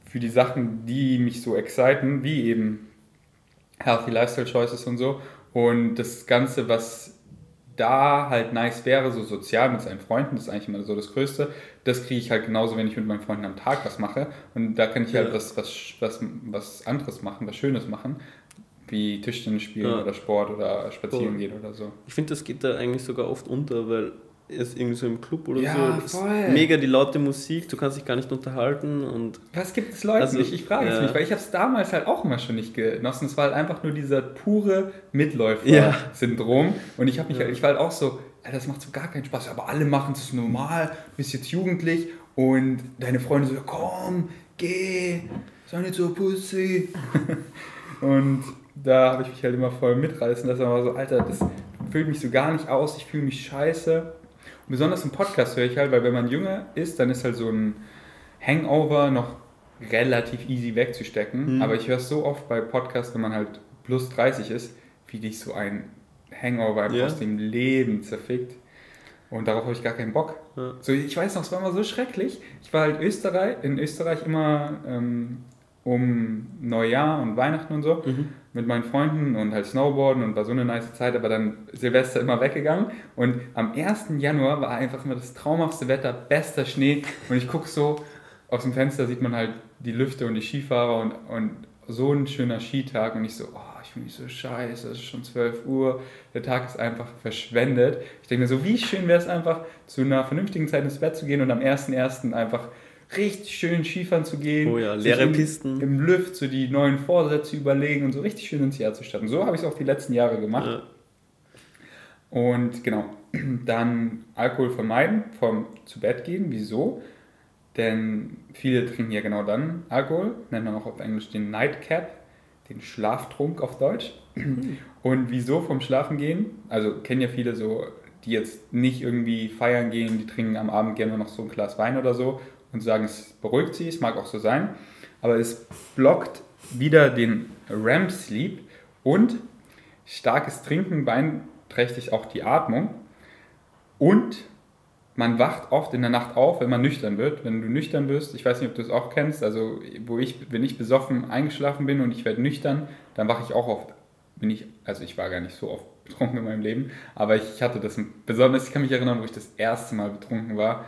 für die Sachen, die mich so exciten, wie eben Healthy Lifestyle Choices und so und das Ganze, was da halt nice wäre, so sozial mit seinen Freunden, das ist eigentlich immer so das Größte, das kriege ich halt genauso, wenn ich mit meinen Freunden am Tag was mache. Und da kann ich halt ja. was, was, was, was anderes machen, was Schönes machen wie Tischtennis spielen ja. oder Sport oder spazieren gehen oder so. Ich finde, das geht da eigentlich sogar oft unter, weil es irgendwie so im Club oder ja, so voll. mega die laute Musik, du kannst dich gar nicht unterhalten und was gibt es Leute also, nicht? Ich frage es mich, weil ich habe es damals halt auch immer schon nicht genossen. Es war halt einfach nur dieser pure Mitläufer-Syndrom ja. und ich habe mich, ja. halt, ich war halt auch so, das macht so gar keinen Spaß. Aber alle machen es normal, du bist jetzt jugendlich und deine Freunde so, komm, geh, sei nicht so Pussy. und da habe ich mich halt immer voll mitreißen lassen. Aber so, Alter, das füllt mich so gar nicht aus, ich fühle mich scheiße. Und besonders im Podcast höre ich halt, weil wenn man jünger ist, dann ist halt so ein Hangover noch relativ easy wegzustecken. Mhm. Aber ich höre es so oft bei Podcasts, wenn man halt plus 30 ist, wie dich so ein Hangover yeah. aus dem Leben zerfickt. Und darauf habe ich gar keinen Bock. Ja. So, ich weiß noch, es war immer so schrecklich. Ich war halt Österreich, in Österreich immer ähm, um Neujahr und Weihnachten und so mhm. Mit meinen Freunden und halt Snowboarden und war so eine nice Zeit, aber dann Silvester immer weggegangen und am 1. Januar war einfach immer das traumhaftste Wetter, bester Schnee und ich gucke so aus dem Fenster sieht man halt die Lüfte und die Skifahrer und, und so ein schöner Skitag und ich so, oh, ich fühle mich so scheiße, es ist schon 12 Uhr, der Tag ist einfach verschwendet. Ich denke mir so, wie schön wäre es einfach, zu einer vernünftigen Zeit ins Bett zu gehen und am 1.1. einfach richtig schön Skifahren zu gehen. Oh ja, leere im, Pisten. Im Lüft so die neuen Vorsätze überlegen und so richtig schön ins Jahr zu starten. So habe ich es auch die letzten Jahre gemacht. Ja. Und genau, dann Alkohol vermeiden, vom zu Bett gehen. Wieso? Denn viele trinken ja genau dann Alkohol, nennt man auch auf Englisch den Nightcap, den Schlaftrunk auf Deutsch. Mhm. Und wieso vom Schlafen gehen? Also kennen ja viele so, die jetzt nicht irgendwie feiern gehen, die trinken am Abend gerne noch so ein Glas Wein oder so und sagen, es beruhigt sie, es mag auch so sein, aber es blockt wieder den REM-Sleep und starkes Trinken beeinträchtigt auch die Atmung. Und man wacht oft in der Nacht auf, wenn man nüchtern wird. Wenn du nüchtern bist, ich weiß nicht, ob du es auch kennst, also wo ich, wenn ich besoffen eingeschlafen bin und ich werde nüchtern, dann wache ich auch oft, bin ich, also ich war gar nicht so oft betrunken in meinem Leben, aber ich hatte das besonders, ich kann mich erinnern, wo ich das erste Mal betrunken war,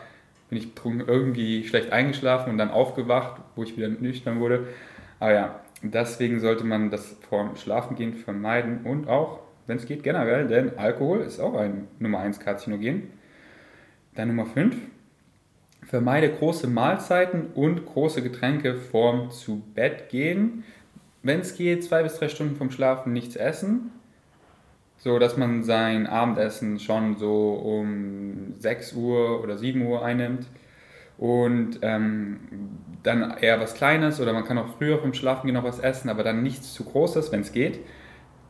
bin ich irgendwie schlecht eingeschlafen und dann aufgewacht, wo ich wieder nüchtern wurde. Aber ja, deswegen sollte man das vor Schlafengehen vermeiden und auch, wenn es geht, generell, denn Alkohol ist auch ein Nummer 1 Karzinogen. Dann Nummer 5, vermeide große Mahlzeiten und große Getränke vorm zu Bett gehen. Wenn es geht, zwei bis drei Stunden vom Schlafen nichts essen so dass man sein Abendessen schon so um 6 Uhr oder 7 Uhr einnimmt. und ähm, dann eher was Kleines oder man kann auch früher vom Schlafen gehen noch was essen, aber dann nichts zu Großes, wenn es geht.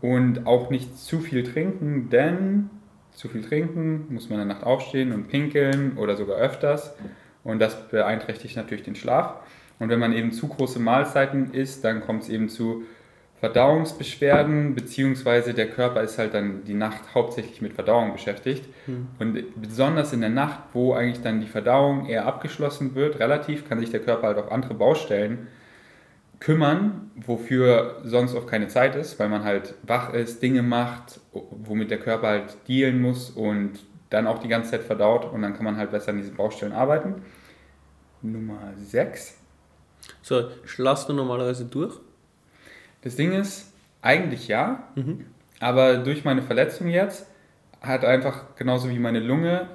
Und auch nicht zu viel trinken, denn zu viel trinken muss man in der Nacht aufstehen und pinkeln oder sogar öfters. Und das beeinträchtigt natürlich den Schlaf. Und wenn man eben zu große Mahlzeiten isst, dann kommt es eben zu Verdauungsbeschwerden, beziehungsweise der Körper ist halt dann die Nacht hauptsächlich mit Verdauung beschäftigt. Hm. Und besonders in der Nacht, wo eigentlich dann die Verdauung eher abgeschlossen wird, relativ, kann sich der Körper halt auf andere Baustellen kümmern, wofür sonst oft keine Zeit ist, weil man halt wach ist, Dinge macht, womit der Körper halt dealen muss und dann auch die ganze Zeit verdaut und dann kann man halt besser an diesen Baustellen arbeiten. Nummer 6. So, schlafst du normalerweise durch? Das Ding ist, eigentlich ja, mhm. aber durch meine Verletzung jetzt hat einfach genauso wie meine Lunge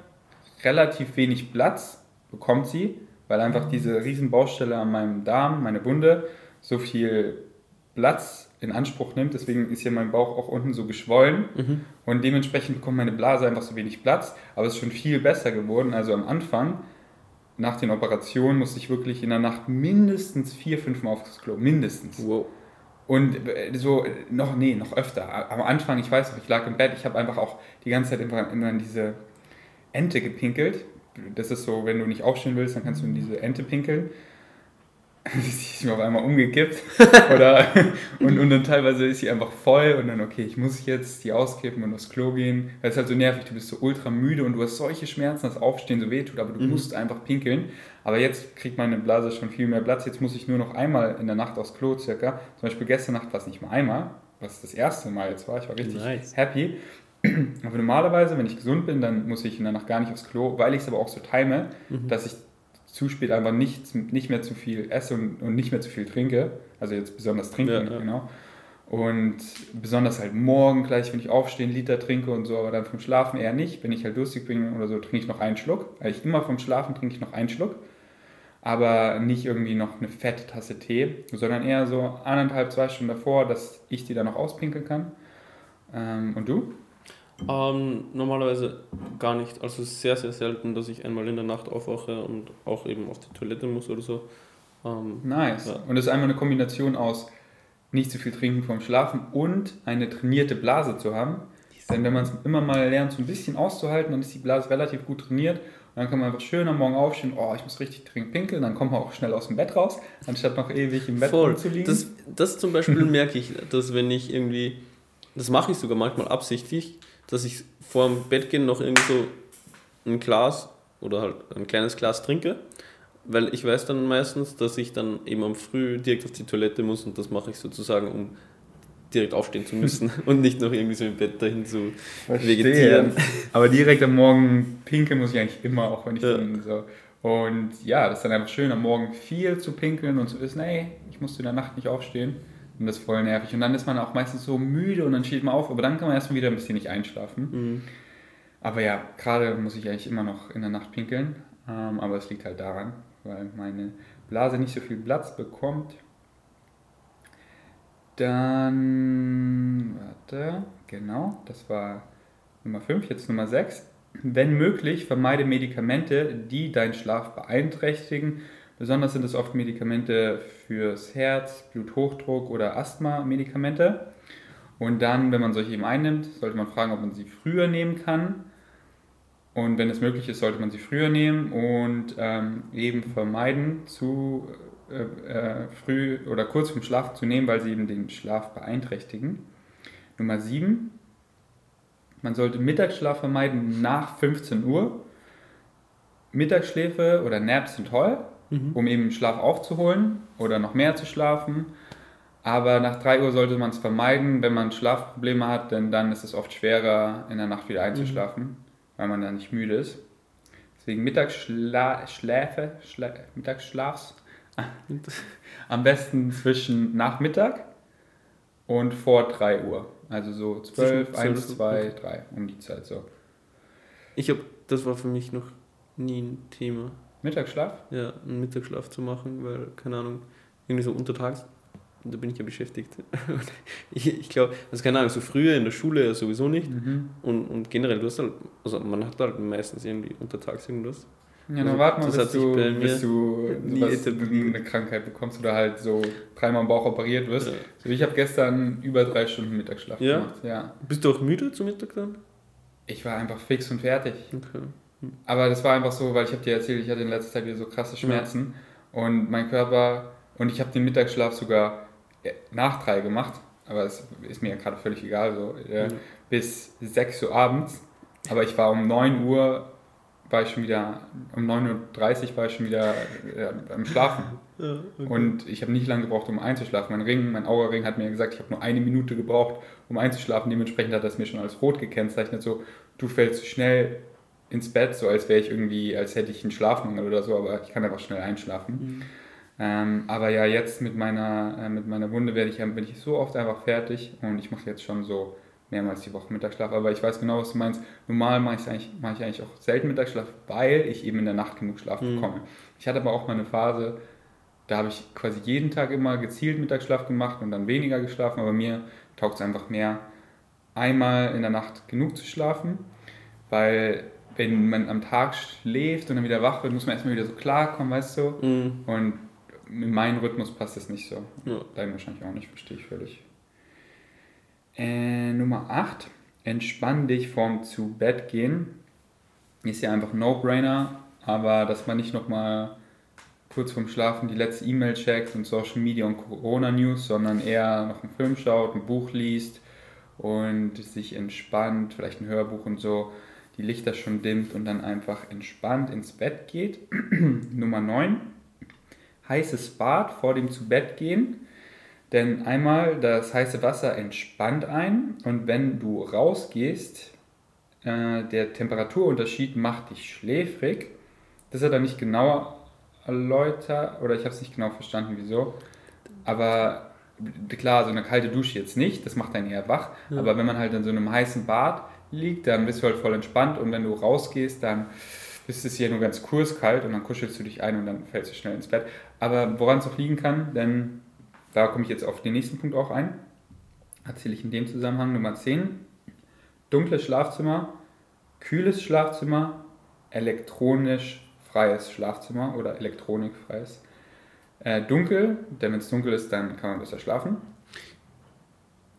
relativ wenig Platz, bekommt sie, weil einfach diese riesen Baustelle an meinem Darm, meine Wunde, so viel Platz in Anspruch nimmt. Deswegen ist hier mein Bauch auch unten so geschwollen mhm. und dementsprechend bekommt meine Blase einfach so wenig Platz. Aber es ist schon viel besser geworden. Also am Anfang, nach den Operationen, musste ich wirklich in der Nacht mindestens vier, fünf Mal aufs Klo. Mindestens. Wow. Und äh, so, noch, nee, noch öfter. Am Anfang, ich weiß noch, ich lag im Bett, ich habe einfach auch die ganze Zeit immer, immer in diese Ente gepinkelt. Das ist so, wenn du nicht aufstehen willst, dann kannst du in diese Ente pinkeln. sie ist mir auf einmal umgekippt. Oder, und, und dann teilweise ist sie einfach voll und dann, okay, ich muss jetzt die auskippen und aufs Klo gehen. Das ist halt so nervig, du bist so ultra müde und du hast solche Schmerzen, dass Aufstehen so wehtut, aber du mhm. musst einfach pinkeln. Aber jetzt kriegt meine Blase schon viel mehr Platz. Jetzt muss ich nur noch einmal in der Nacht aufs Klo circa. Zum Beispiel gestern Nacht war es nicht mal einmal, was das erste Mal jetzt war. Ich war richtig nice. happy. Aber normalerweise, wenn ich gesund bin, dann muss ich in der Nacht gar nicht aufs Klo, weil ich es aber auch so time, mhm. dass ich zu spät einfach nicht, nicht mehr zu viel esse und, und nicht mehr zu viel trinke. Also jetzt besonders trinken, ja, ja. genau. Und besonders halt morgen gleich, wenn ich aufstehe, einen Liter trinke und so, aber dann vom Schlafen eher nicht. Wenn ich halt durstig bin oder so, trinke ich noch einen Schluck. Weil ich immer vom Schlafen trinke ich noch einen Schluck. Aber nicht irgendwie noch eine fette Tasse Tee, sondern eher so anderthalb, zwei Stunden davor, dass ich die dann noch auspinkeln kann. Ähm, und du? Ähm, normalerweise gar nicht. Also sehr, sehr selten, dass ich einmal in der Nacht aufwache und auch eben auf die Toilette muss oder so. Ähm, nice. Ja. Und das ist einmal eine Kombination aus nicht zu viel trinken vorm Schlafen und eine trainierte Blase zu haben. Denn wenn man es immer mal lernt, so ein bisschen auszuhalten, dann ist die Blase relativ gut trainiert. Und dann kann man einfach schön am Morgen aufstehen, oh, ich muss richtig dringend pinkeln, dann kommt man auch schnell aus dem Bett raus, anstatt noch ewig im Bett Voll. zu liegen. Das, das zum Beispiel merke ich, dass wenn ich irgendwie, das mache ich sogar manchmal absichtlich, dass ich vor dem Bett gehen noch irgendwie so ein Glas oder halt ein kleines Glas trinke, weil ich weiß dann meistens, dass ich dann eben am Früh direkt auf die Toilette muss und das mache ich sozusagen, um direkt aufstehen zu müssen und nicht noch irgendwie so im Bett dahin zu Verstehe. vegetieren. Aber direkt am Morgen pinkeln muss ich eigentlich immer, auch wenn ich ja. dann so. Und ja, das ist dann einfach schön, am Morgen viel zu pinkeln und zu wissen, ey, ich musste in der Nacht nicht aufstehen. Und das ist voll nervig. Und dann ist man auch meistens so müde und dann steht man auf, aber dann kann man erstmal wieder ein bisschen nicht einschlafen. Mhm. Aber ja, gerade muss ich eigentlich immer noch in der Nacht pinkeln. Ähm, aber es liegt halt daran, weil meine Blase nicht so viel Platz bekommt. Dann, warte, genau, das war Nummer 5, jetzt Nummer 6. Wenn möglich, vermeide Medikamente, die deinen Schlaf beeinträchtigen Besonders sind es oft Medikamente fürs Herz, Bluthochdruck oder Asthma-Medikamente. Und dann, wenn man solche eben einnimmt, sollte man fragen, ob man sie früher nehmen kann. Und wenn es möglich ist, sollte man sie früher nehmen und ähm, eben vermeiden, zu äh, äh, früh oder kurz vom Schlaf zu nehmen, weil sie eben den Schlaf beeinträchtigen. Nummer 7. Man sollte Mittagsschlaf vermeiden nach 15 Uhr. Mittagsschläfe oder Naps sind toll, mhm. um eben Schlaf aufzuholen oder noch mehr zu schlafen. Aber nach 3 Uhr sollte man es vermeiden, wenn man Schlafprobleme hat, denn dann ist es oft schwerer, in der Nacht wieder einzuschlafen, mhm. weil man dann nicht müde ist. Deswegen Mittagsschläfe, Schla Mittagsschlafs am besten zwischen Nachmittag und vor 3 Uhr. Also so 12, 1, 2, 3, um die Zeit so. Ich habe, das war für mich noch nie ein Thema. Mittagsschlaf? Ja, einen Mittagsschlaf zu machen, weil, keine Ahnung, irgendwie so untertags, da bin ich ja beschäftigt. ich ich glaube, also keine Ahnung, so früher in der Schule sowieso nicht. Mhm. Und, und generell, du hast halt, also man hat halt meistens irgendwie untertags irgendwas. Ja, dann Also, warte mal, das bis du, bis du nie sowas, eine Krankheit bekommst oder halt so dreimal im Bauch operiert wirst. Ja. So, ich habe gestern über drei Stunden Mittagsschlaf Ja? gemacht. Ja. Bist du auch müde zum Mittag dann? Ich war einfach fix und fertig. Okay. Aber das war einfach so, weil ich habe dir erzählt, ich hatte in letzter Zeit wieder so krasse Schmerzen und mein Körper und ich habe den Mittagsschlaf sogar äh, nach drei gemacht, aber es ist mir ja gerade völlig egal, so äh, bis 6 Uhr abends. Aber ich war um 9 Uhr war ich schon wieder, um 9.30 Uhr war ich schon wieder äh, am Schlafen. Ja, okay. Und ich habe nicht lange gebraucht, um einzuschlafen. Mein Ring, mein Aura-Ring hat mir gesagt, ich habe nur eine Minute gebraucht, um einzuschlafen. Dementsprechend hat das mir schon als rot gekennzeichnet. So, du fällst schnell ins Bett, so als wäre ich irgendwie, als hätte ich einen Schlafmangel oder so, aber ich kann einfach schnell einschlafen. Mhm. Ähm, aber ja, jetzt mit meiner, äh, mit meiner Wunde werde ich, bin ich so oft einfach fertig und ich mache jetzt schon so mehrmals die Woche Mittagsschlaf. Aber ich weiß genau, was du meinst. Normal mache, ich's eigentlich, mache ich eigentlich auch selten Mittagsschlaf, weil ich eben in der Nacht genug Schlaf Mhm. bekomme. Ich hatte aber auch mal eine Phase, da habe ich quasi jeden Tag immer gezielt Mittagsschlaf gemacht und dann weniger geschlafen. Aber mir taugt es einfach mehr, einmal in der Nacht genug zu schlafen, weil wenn man am Tag schläft und dann wieder wach wird, muss man erstmal wieder so klarkommen, weißt du? Mhm. Und in meinen Rhythmus passt das nicht so. Ja. Dein wahrscheinlich auch nicht, verstehe ich völlig. Äh, Nummer 8. Entspann dich vorm zu Bett gehen. Ist ja einfach ein No-Brainer, aber dass man nicht nochmal kurz vorm Schlafen die letzte E-Mail checkt und Social Media und Corona-News, sondern eher noch einen Film schaut, ein Buch liest und sich entspannt, vielleicht ein Hörbuch und so, die Lichter schon dimmt und dann einfach entspannt ins Bett geht. Nummer 9 heißes Bad vor dem zu Bett gehen. Denn einmal das heiße Wasser entspannt ein und wenn du rausgehst, äh, der Temperaturunterschied macht dich schläfrig. Das hat er nicht genauer erläutert oder ich habe es nicht genau verstanden, wieso. Aber klar, so eine kalte Dusche jetzt nicht, das macht einen eher wach. Ja. Aber wenn man halt in so einem heißen Bad liegt, dann bist du halt voll entspannt und wenn du rausgehst, dann ist es hier nur ganz kurz kalt und dann kuschelst du dich ein und dann fällst du schnell ins Bett. Aber woran es auch liegen kann, denn da komme ich jetzt auf den nächsten Punkt auch ein, erzähle ich in dem Zusammenhang Nummer 10. Dunkles Schlafzimmer, kühles Schlafzimmer, elektronisch freies Schlafzimmer oder elektronikfreies. Äh, dunkel, denn wenn es dunkel ist, dann kann man besser schlafen.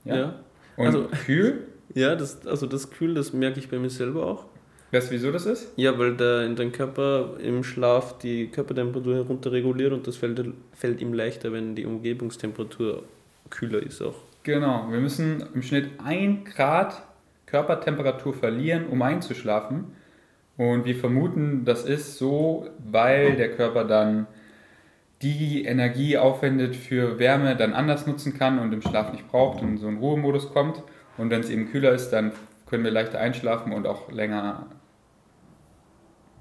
Ja. Und Also- kühl, Ja, das, also das Kühl, das merke ich bei mir selber auch. Weißt du, wieso das ist? Ja, weil der in deinem Körper im Schlaf die Körpertemperatur herunterreguliert und das fällt, fällt ihm leichter, wenn die Umgebungstemperatur kühler ist auch. Genau, wir müssen im Schnitt 1 Grad Körpertemperatur verlieren, um einzuschlafen. Und wir vermuten, das ist so, weil der Körper dann die Energie aufwendet für Wärme dann anders nutzen kann und im Schlaf nicht braucht und in so einen Ruhemodus kommt. Und wenn es eben kühler ist, dann können wir leichter einschlafen und auch länger,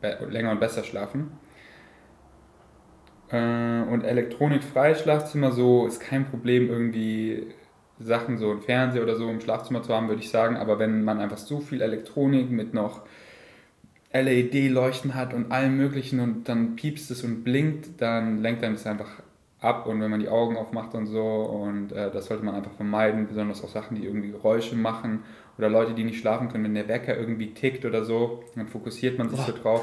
länger und besser schlafen. Äh, Und elektronikfreies Schlafzimmer, so ist kein Problem, irgendwie Sachen, so ein Fernseher oder so im Schlafzimmer zu haben, würde ich sagen. Aber wenn man einfach so viel Elektronik mit noch LED-Leuchten hat und allem Möglichen und dann piepst es und blinkt, dann lenkt einem das einfach ab. Und wenn man die Augen aufmacht und so, und äh, das sollte man einfach vermeiden, besonders auch Sachen, die irgendwie Geräusche machen oder Leute, die nicht schlafen können, wenn der Wecker irgendwie tickt oder so, dann fokussiert man sich so drauf.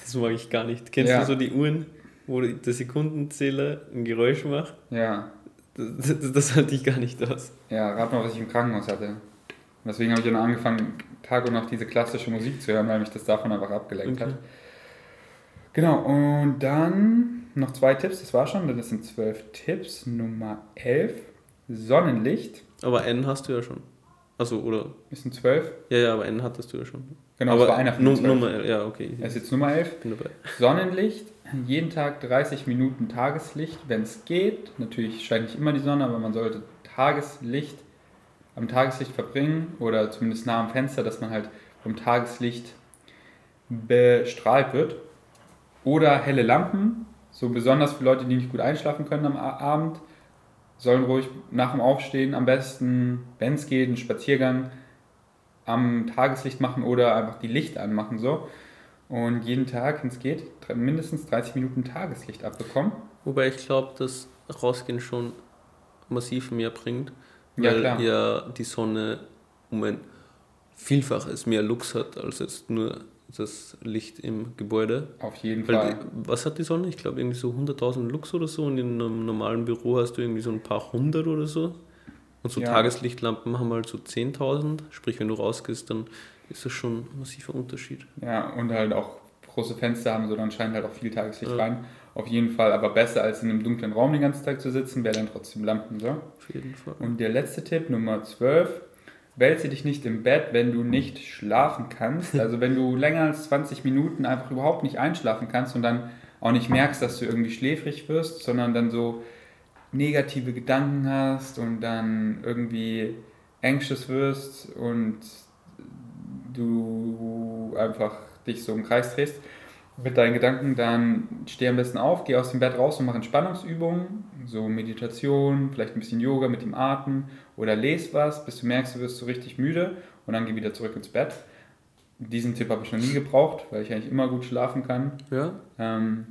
Das mag ich gar nicht. Kennst Ja. du so die Uhren, wo der Sekundenzähler ein Geräusch macht? Ja, Das, das, das halte ich gar nicht aus. Ja, rat mal, was ich im Krankenhaus hatte. Und deswegen habe ich dann angefangen, Tag und Nacht diese klassische Musik zu hören, weil mich das davon einfach abgelenkt Okay. hat. Genau, und dann noch zwei Tipps, das war schon, denn das sind zwölf Tipps. Nummer 11, Sonnenlicht. Aber N hast du ja schon. Also, oder? Ist ein 12. Ja, ja, aber N hattest du ja schon. Genau, aber das war einer von Num- 12. Nummer, ja, okay. Das ist jetzt Nummer 11. bin dabei. Sonnenlicht, jeden Tag 30 Minuten Tageslicht, wenn es geht. Natürlich scheint nicht immer die Sonne, aber man sollte Tageslicht am Tageslicht verbringen oder zumindest nah am Fenster, dass man halt vom Tageslicht bestrahlt wird. Oder helle Lampen, so besonders für Leute, die nicht gut einschlafen können am Abend, sollen ruhig nach dem Aufstehen am besten, wenn es geht, einen Spaziergang am Tageslicht machen oder einfach die Lichter anmachen so und jeden Tag, wenn es geht, mindestens 30 Minuten Tageslicht abbekommen. Wobei ich glaube, dass Rausgehen schon massiv mehr bringt, Ja, weil klar. ja die Sonne um ein Vielfaches mehr Lux hat als jetzt nur das Licht im Gebäude. Auf jeden Weil Fall. was hat die Sonne? Ich glaube irgendwie so 100.000 Lux oder so und in einem normalen Büro hast du irgendwie so ein paar hundert oder so. Und so Ja. Tageslichtlampen haben halt so 10.000. Sprich, wenn du rausgehst, dann ist das schon ein massiver Unterschied. Ja, und halt auch große Fenster haben, so dann scheint halt auch viel Tageslicht Ja. rein. Auf jeden Fall, aber besser als in einem dunklen Raum den ganzen Tag zu sitzen, wäre dann trotzdem Lampen, so. Auf jeden Fall. Und der letzte Tipp, Nummer 12. Wälze dich nicht im Bett, wenn du nicht schlafen kannst. Also wenn du länger als 20 Minuten einfach überhaupt nicht einschlafen kannst und dann auch nicht merkst, dass du irgendwie schläfrig wirst, sondern dann so negative Gedanken hast und dann irgendwie anxious wirst und du einfach dich so im Kreis drehst mit deinen Gedanken, dann steh am besten auf, geh aus dem Bett raus und mach Entspannungsübungen, so Meditation, vielleicht ein bisschen Yoga mit dem Atmen oder les was, bis du merkst, du wirst so richtig müde und dann geh wieder zurück ins Bett. Diesen Tipp habe ich noch nie gebraucht, weil ich eigentlich immer gut schlafen kann. Ja? Ähm,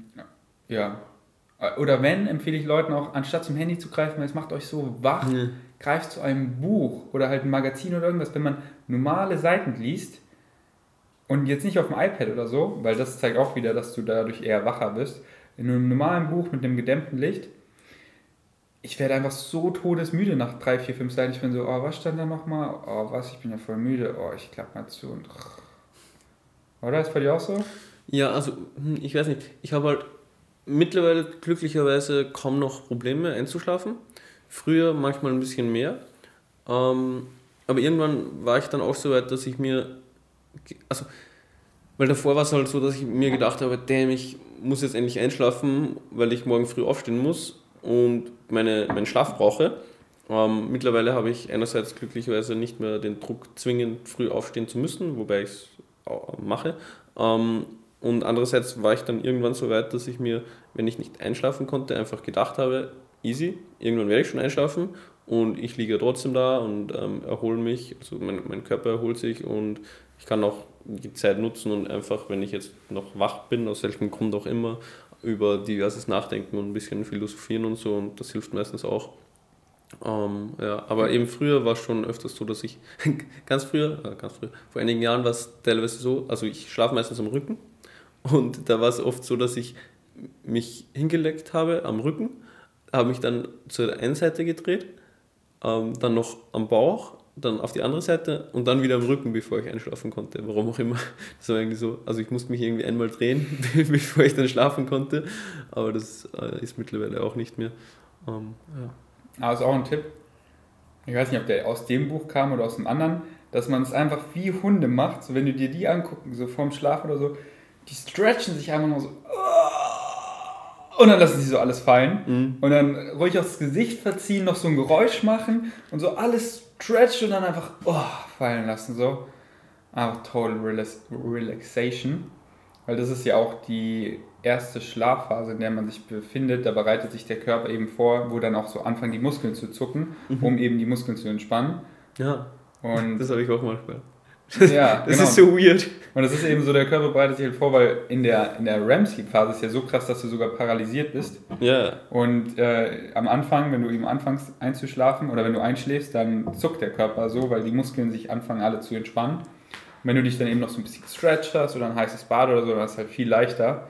ja. Oder wenn, empfehle ich Leuten auch, anstatt zum Handy zu greifen, weil es macht euch so wach, Nee. greift zu einem Buch oder halt ein Magazin oder irgendwas, wenn man normale Seiten liest und jetzt nicht auf dem iPad oder so, weil das zeigt auch wieder, dass du dadurch eher wacher bist. In einem normalen Buch mit einem gedämmten Licht, ich werde einfach so todesmüde nach drei, vier, fünf Seiten. Ich bin so, oh, was stand da nochmal? Oh, was, ich bin ja voll müde. Oh, ich klapp mal zu und. Oder ist bei dir auch so? Ja, also, hm, ich weiß nicht. Ich habe halt mittlerweile glücklicherweise kaum noch Probleme einzuschlafen. Früher manchmal ein bisschen mehr. Ähm, aber irgendwann war ich dann auch so weit, dass ich mir. Also, weil davor war es halt so, dass ich mir gedacht habe, damn, ich muss jetzt endlich einschlafen, weil ich morgen früh aufstehen muss und meine, meinen Schlaf brauche. Ähm, mittlerweile habe ich einerseits glücklicherweise nicht mehr den Druck, zwingend früh aufstehen zu müssen, wobei ich es mache. Ähm, und andererseits war ich dann irgendwann so weit, dass ich mir, wenn ich nicht einschlafen konnte, einfach gedacht habe, easy, irgendwann werde ich schon einschlafen und ich liege trotzdem da und ähm, erhole mich, also mein, mein Körper erholt sich und ich kann auch die Zeit nutzen und einfach, wenn ich jetzt noch wach bin, aus welchem Grund auch immer, über diverses nachdenken und ein bisschen philosophieren und so und das hilft meistens auch. Ähm, ja, aber eben früher war es schon öfters so, dass ich ganz früher, äh, ganz früher, vor einigen Jahren war es teilweise so, also ich schlafe meistens am Rücken und da war es oft so, dass ich mich hingelegt habe am Rücken, habe mich dann zur einen Seite gedreht, ähm, dann noch am Bauch, dann auf die andere Seite und dann wieder am Rücken, bevor ich einschlafen konnte. Warum auch immer. Das war irgendwie so. Also ich musste mich irgendwie einmal drehen, bevor ich dann schlafen konnte. Aber das äh, ist mittlerweile auch nicht mehr. Ähm, ja. Ist auch ein Tipp. Ich weiß nicht, ob der aus dem Buch kam oder aus dem anderen, dass man es einfach wie Hunde macht. So, wenn du dir die angucken, so vorm Schlaf oder so, die stretchen sich einfach nur so. Und dann lassen sie so alles fallen. Mhm. Und dann ruhig aufs Gesicht verziehen, noch so ein Geräusch machen und so alles stretchen und dann einfach oh, fallen lassen. So. Einfach total Relax Relaxation. Weil das ist ja auch die erste Schlafphase, in der man sich befindet. Da bereitet sich der Körper eben vor, wo dann auch so anfangen, die Muskeln zu zucken, um eben die Muskeln zu entspannen. ja, Und das habe ich auch manchmal. Ja, Das genau. ist so weird. Und das ist eben so, der Körper bereitet sich halt vor, weil in der, in der REM-Sleep-Phase ist ja so krass, dass du sogar paralysiert bist. Ja, Und äh, am Anfang, wenn du eben anfängst einzuschlafen oder wenn du einschläfst, dann zuckt der Körper so, weil die Muskeln sich anfangen alle zu entspannen. Und wenn du dich dann eben noch so ein bisschen gestretcht hast oder ein heißes Bad oder so, dann ist es halt viel leichter.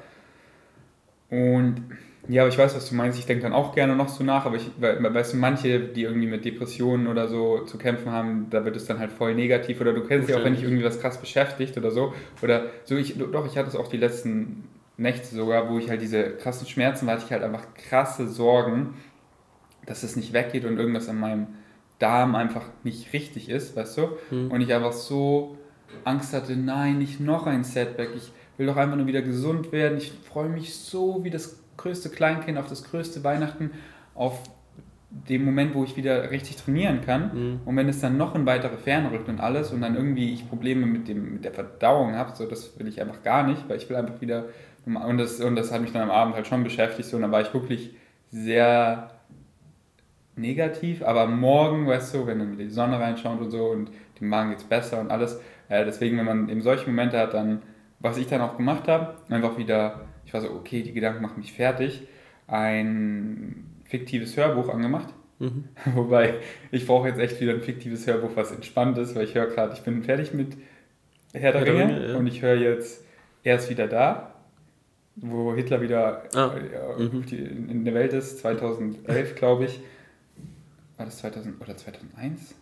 Und ja, aber ich weiß, was du meinst. Ich denke dann auch gerne noch so nach, aber ich, we- weißt du, manche, die irgendwie mit Depressionen oder so zu kämpfen haben, da wird es dann halt voll negativ. Oder du kennst ja auch, wenn dich irgendwie was krass beschäftigt oder so. Oder so, ich, doch, ich hatte es auch die letzten Nächte sogar, wo ich halt diese krassen Schmerzen, hatte ich halt einfach krasse Sorgen, dass es nicht weggeht und irgendwas an meinem Darm einfach nicht richtig ist, weißt du? Hm. Und ich einfach so Angst hatte, nein, nicht noch ein Setback. Ich will doch einfach nur wieder gesund werden. Ich freue mich so wie das größte Kleinkind auf das größte Weihnachten, auf den Moment, wo ich wieder richtig trainieren kann. Mhm. Und wenn es dann noch in weitere Ferne rückt und alles und dann irgendwie ich Probleme mit, dem, mit der Verdauung habe, so das will ich einfach gar nicht, weil ich will einfach wieder und das, und das hat mich dann am Abend halt schon beschäftigt so, und da war ich wirklich sehr negativ, aber morgen, weißt du, wenn dann wieder die Sonne reinschaut und so und dem Magen geht's besser und alles, äh, deswegen, wenn man eben solche Momente hat, dann, was ich dann auch gemacht habe, einfach wieder, ich war so, okay, die Gedanken machen mich fertig, ein fiktives Hörbuch angemacht, Mhm. wobei ich brauche jetzt echt wieder ein fiktives Hörbuch, was entspannt ist, weil ich höre gerade, ich bin fertig mit Herr der Ringe, Ringe, ja. und ich höre jetzt Er ist wieder da, wo Hitler wieder Ah, äh, mhm. in der Welt ist, 2011 glaube ich. War das 2000 oder 2001?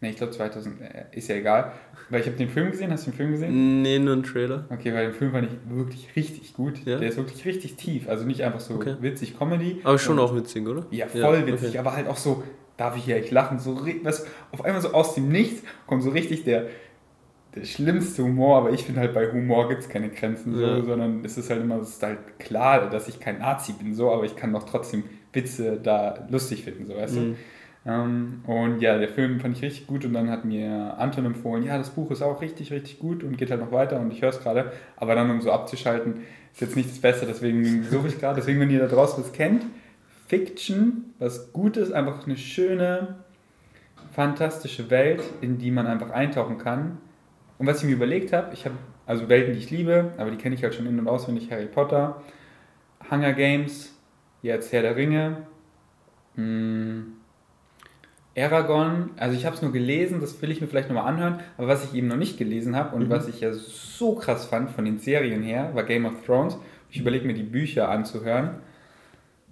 Ne, ich glaube 2000, äh, ist ja egal. Weil ich habe den Film gesehen, hast du den Film gesehen? Nee, nur ein Trailer. Okay, weil den Film fand ich wirklich richtig gut. Ja? Der ist wirklich richtig tief, also nicht einfach so Okay. witzig Comedy. Aber schon auch witzig, oder? ja, voll witzig, okay. aber halt auch so, darf ich hier echt lachen? So, was, auf einmal so aus dem Nichts kommt so richtig der, der schlimmste Humor, aber ich finde halt bei Humor gibt es keine Grenzen, so, Ja. sondern es ist halt immer, es ist halt klar, dass ich kein Nazi bin, so, aber ich kann doch trotzdem Witze da lustig finden, so, weißt Mhm. du? Ähm, und ja, der Film fand ich richtig gut und dann hat mir Anton empfohlen, ja, das Buch ist auch richtig, richtig gut und geht halt noch weiter und ich höre es gerade, aber dann um so abzuschalten, ist jetzt nicht das Beste, deswegen suche ich gerade, deswegen, wenn ihr da draußen was kennt, Fiction, was Gutes, einfach eine schöne, fantastische Welt, in die man einfach eintauchen kann. Und was ich mir überlegt habe, ich habe also Welten, die ich liebe, aber die kenne ich halt schon in- und auswendig, Harry Potter, Hunger Games, jetzt Herr der Ringe, mh, Aragon, also ich habe es nur gelesen, das will ich mir vielleicht nochmal anhören, aber was ich eben noch nicht gelesen habe und Mhm. was ich ja so krass fand von den Serien her, war Game of Thrones. Ich überlege mir die Bücher anzuhören,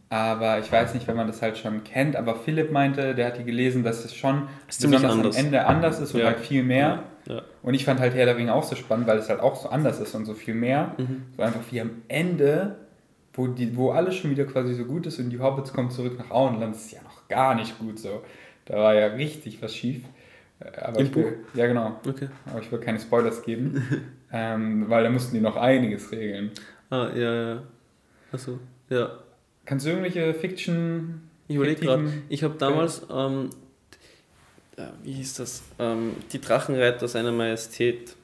aber ich weiß nicht, wenn man das halt schon kennt, aber Philipp meinte, der hat die gelesen, dass es schon Ist besonders anders. am Ende anders ist und Ja. halt viel mehr. Ja. Und ich fand halt Herr der Ringe auch so spannend, weil es halt auch so anders ist und so viel mehr. Mhm. So einfach wie am Ende, wo, die, wo alles schon wieder quasi so gut ist und die Hobbits kommen zurück nach Auenland, ist ja noch gar nicht gut so. Da war ja richtig was schief. Äh, Aber Im ich will, Ja, genau. Okay. Aber ich will keine Spoilers geben, ähm, weil da mussten die noch einiges regeln. Ah, ja, ja. Achso, ja. Kannst du irgendwelche Fiction... Ich überlege gerade, ich habe damals, ähm, äh, wie hieß das? Ähm, die Drachenreiter seiner Majestät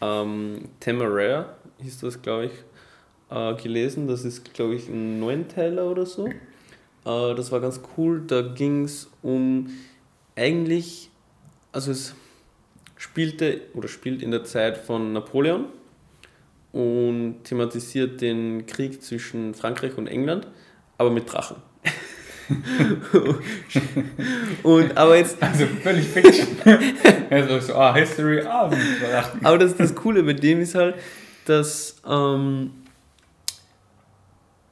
ähm, Temeraire, hieß das, glaube ich, äh, gelesen. Das ist, glaube ich, ein Neunteiler oder so. Äh, das war ganz cool. Da ging es um eigentlich, also es spielte oder spielt in der Zeit von Napoleon und thematisiert den Krieg zwischen Frankreich und England, aber mit Drachen. und aber jetzt Also völlig Fiction. also so, ah, History, ah, Drachen. aber das, das Coole mit dem ist halt, dass, ähm,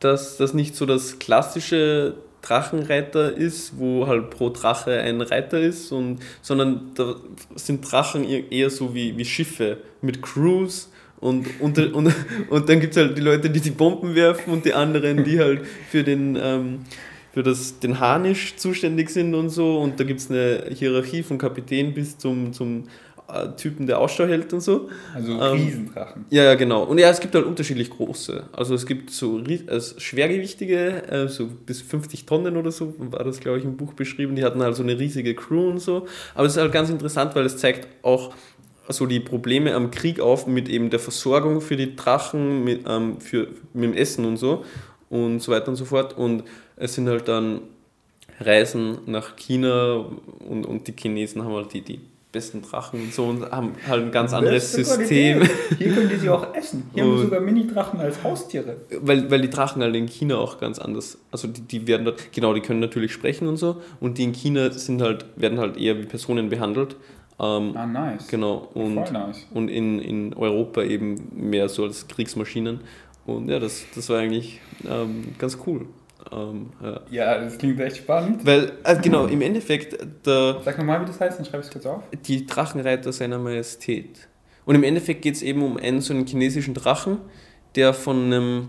dass das nicht so das klassische Drachenreiter ist, wo halt pro Drache ein Reiter ist, und, sondern da sind Drachen eher eher so wie, wie Schiffe mit Crews und, und, und, und dann gibt es halt die Leute, die die Bomben werfen und die anderen, die halt für den, ähm, für das, den Harnisch zuständig sind und so. Und da gibt es eine Hierarchie von Kapitän bis zum, zum Typen, der Ausschau hält und so. Also Ähm, Riesendrachen. Ja, ja, genau. Und ja, es gibt halt unterschiedlich große. Also es gibt so also schwergewichtige, äh, so bis 50 Tonnen oder so, war das, glaube ich, im Buch beschrieben. Die hatten halt so eine riesige Crew und so. Aber es ist halt ganz interessant, weil es zeigt auch so die Probleme am Krieg auf mit eben der Versorgung für die Drachen, mit, ähm, für, mit dem Essen und so und so weiter und so fort. Und es sind halt dann Reisen nach China und, und die Chinesen haben halt die, die besten Drachen und so und haben halt ein ganz anderes System. Hier können die sie auch essen. Hier haben wir Und- sogar Mini-Drachen als Haustiere. Weil, weil die Drachen halt in China auch ganz anders, also die, die werden dort, genau, die können natürlich sprechen und so und die in China sind halt, werden halt eher wie Personen behandelt. Ähm, Ah, nice. genau, und, nice. und in, in Europa eben mehr so als Kriegsmaschinen. Und ja, das, das war eigentlich ähm, ganz cool. Ähm, ja. Ja, das klingt echt spannend. Weil, also genau, im Endeffekt, der, Sag nochmal, wie das heißt, dann schreibe ich es kurz auf. die Drachenreiter seiner Majestät. Und im Endeffekt geht es eben um einen so einen chinesischen Drachen, der von einem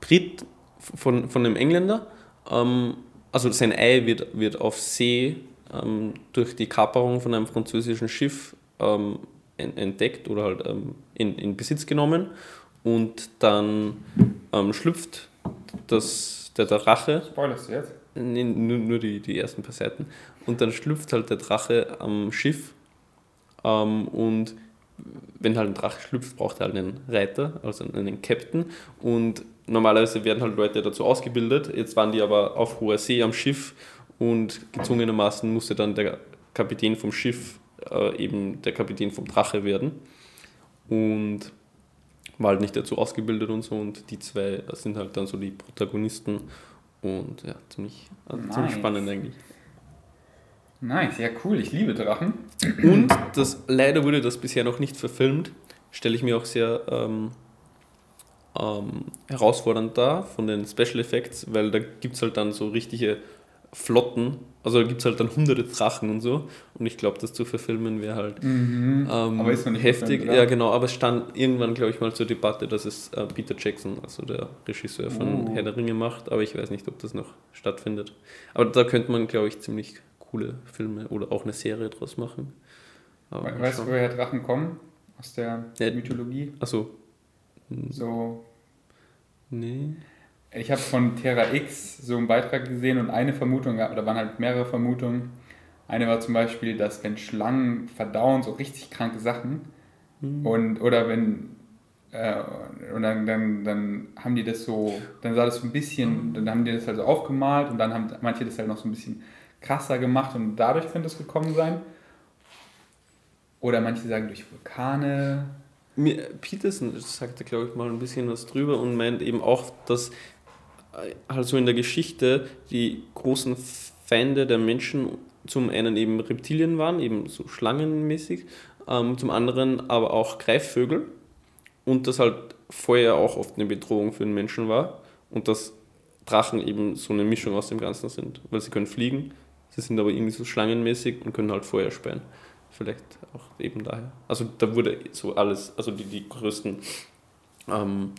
Brit, von, von einem Engländer, ähm, also sein Ei wird, wird auf See ähm, durch die Kaperung von einem französischen Schiff ähm, en- entdeckt oder halt ähm, in, in Besitz genommen und dann ähm, schlüpft das, der Drache Spoilerst du jetzt? Nee, nur, nur die, die ersten paar Seiten. Und dann schlüpft halt der Drache am Schiff. Ähm, und wenn halt ein Drache schlüpft, braucht er halt einen Reiter, also einen Captain. Und normalerweise werden halt Leute dazu ausgebildet. Jetzt waren die aber auf hoher See am Schiff und gezwungenermaßen musste dann der Kapitän vom Schiff äh, eben der Kapitän vom Drache werden. Und war halt nicht dazu ausgebildet und so. Und die zwei sind halt dann so die Protagonisten. Und ja, ziemlich, also ziemlich Nice. spannend eigentlich. Nice, ja cool, ich liebe Drachen. Und das, leider wurde das bisher noch nicht verfilmt. Stelle ich mir auch sehr ähm, ähm, herausfordernd dar von den Special Effects, weil da gibt es halt dann so richtige Flotten, also da gibt es halt dann hunderte Drachen und so. Und ich glaube, das zu verfilmen wäre halt Mhm. ähm, Aber ist noch nicht heftig. verfilmt, ja, genau, aber es stand irgendwann, glaube ich, mal zur Debatte, dass es äh, Peter Jackson, also der Regisseur von Uh. Herr der Ringe, macht, aber ich weiß nicht, ob das noch stattfindet. Aber da könnte man, glaube ich, ziemlich coole Filme oder auch eine Serie draus machen. Aber We- Weißt du, woher Drachen kommen? Aus der Ja. Mythologie? Achso. So, Nee. Ich habe von Terra X so einen Beitrag gesehen und eine Vermutung, gab- da waren halt mehrere Vermutungen. Eine war zum Beispiel, dass wenn Schlangen verdauen, so richtig kranke Sachen, und oder wenn äh, und dann, dann, dann haben die das so, dann sah das so ein bisschen, dann haben die das halt so aufgemalt und dann haben manche das halt noch so ein bisschen krasser gemacht und dadurch könnte es gekommen sein. Oder manche sagen durch Vulkane. Peterson sagte, glaube ich, mal ein bisschen was drüber und meint eben auch, dass äh, halt so in der Geschichte die großen Feinde der Menschen zum einen eben Reptilien waren, eben so schlangenmäßig, ähm, zum anderen aber auch Greifvögel und dass halt Feuer auch oft eine Bedrohung für den Menschen war und dass Drachen eben so eine Mischung aus dem Ganzen sind, weil sie können fliegen, sie sind aber irgendwie so schlangenmäßig und können halt Feuer speien. Vielleicht auch eben daher. Also da wurde so alles, also die, die größten ähm,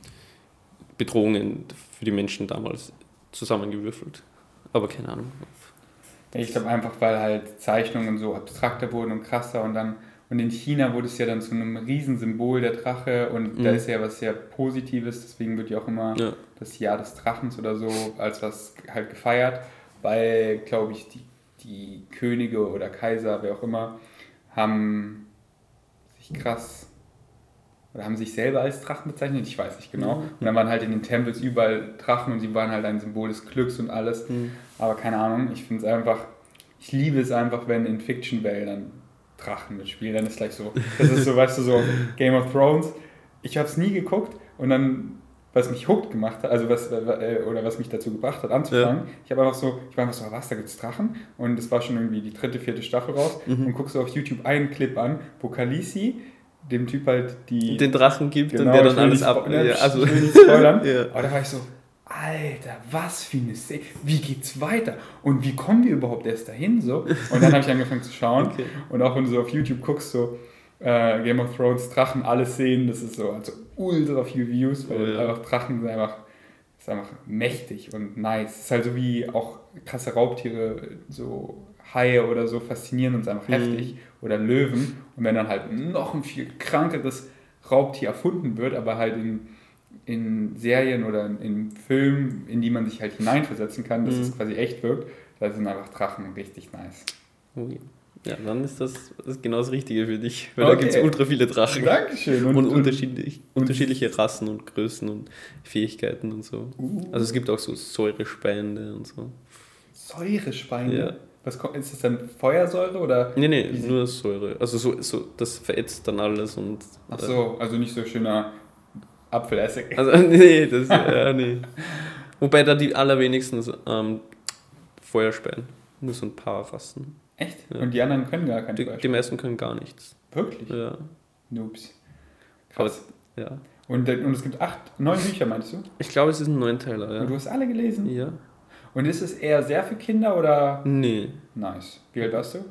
Bedrohungen für die Menschen damals zusammengewürfelt. Aber keine Ahnung. Ich glaube einfach, weil halt Zeichnungen so abstrakter wurden und krasser und dann und in China wurde es ja dann zu einem Riesensymbol der Drache und da Mhm. ist ja was sehr Positives, deswegen wird ja auch immer Ja. das Jahr des Drachens oder so als was halt gefeiert, weil, glaube ich, die, die Könige oder Kaiser, wer auch immer, haben sich krass oder haben sich selber als Drachen bezeichnet, ich weiß nicht genau. Mhm. Und dann waren halt in den Tempels überall Drachen und sie waren halt ein Symbol des Glücks und alles. Mhm. Aber keine Ahnung, ich finde es einfach, ich liebe es einfach, wenn in Fiction-Wäldern Drachen mitspielen. Dann ist gleich so, das ist so, weißt du, so Game of Thrones. Ich habe es nie geguckt und dann, was mich hooked gemacht hat, also was, äh, oder was mich dazu gebracht hat, anzufangen, ich habe einfach so, ich war einfach so, was, da gibt's Drachen? Und es war schon irgendwie die dritte, vierte Staffel raus Mhm. und guckst du auf YouTube einen Clip an, wo Khaleesi dem Typ halt die... Den Drachen gibt Genau, und der dann alles ab. Ja, also, spoilern. ja. Aber da war ich so, Alter, was für eine Szene. Wie geht's weiter? Und wie kommen wir überhaupt erst dahin? So? Und dann habe ich angefangen zu schauen. Okay. Und auch wenn du so auf YouTube guckst, so äh, Game of Thrones, Drachen, alle Szenen, das ist so also ultra viel Views, weil Oh ja. einfach Drachen sind einfach, ist einfach mächtig und nice. Es ist halt so wie auch krasse Raubtiere, so Haie oder so faszinieren uns einfach Mhm. heftig. Oder Löwen. Und wenn dann halt noch ein viel krankeres Raubtier erfunden wird, aber halt in, in Serien oder in, in Filmen, in die man sich halt hineinversetzen kann, dass Mhm. es quasi echt wirkt, da sind einfach Drachen richtig nice. Oh ja. Dann ist das, das ist genau das Richtige für dich. Weil da Okay. gibt es ultra viele Drachen. Dankeschön. Und, unterschiedlich, und- unterschiedliche Rassen und Größen und Fähigkeiten und so. Uh, Also es gibt auch so Säurespeiende und so. Säurespeine. Ja. Was kommt, ist das dann Feuersäure oder? Nee, nee, nur Säure. Also so, so das verätzt dann alles und. Ach so, also nicht so schöner Apfelessig. Äh, also nee, das ja, nee. Wobei da die allerwenigsten ähm, Feuer speien. Nur so ein paar Rassen. Echt? Ja. Und die anderen können gar kein Die, Feuer die meisten können gar nichts. Wirklich? Ja. Noobs. Aber, Krass. ja. Und, und es gibt acht, neun Bücher, meinst du? Ich glaube, es ist ein Neunteiler, Und du ja. hast alle gelesen? Ja. Und ist es eher sehr für Kinder oder? Nee. Nice. Wie alt warst du?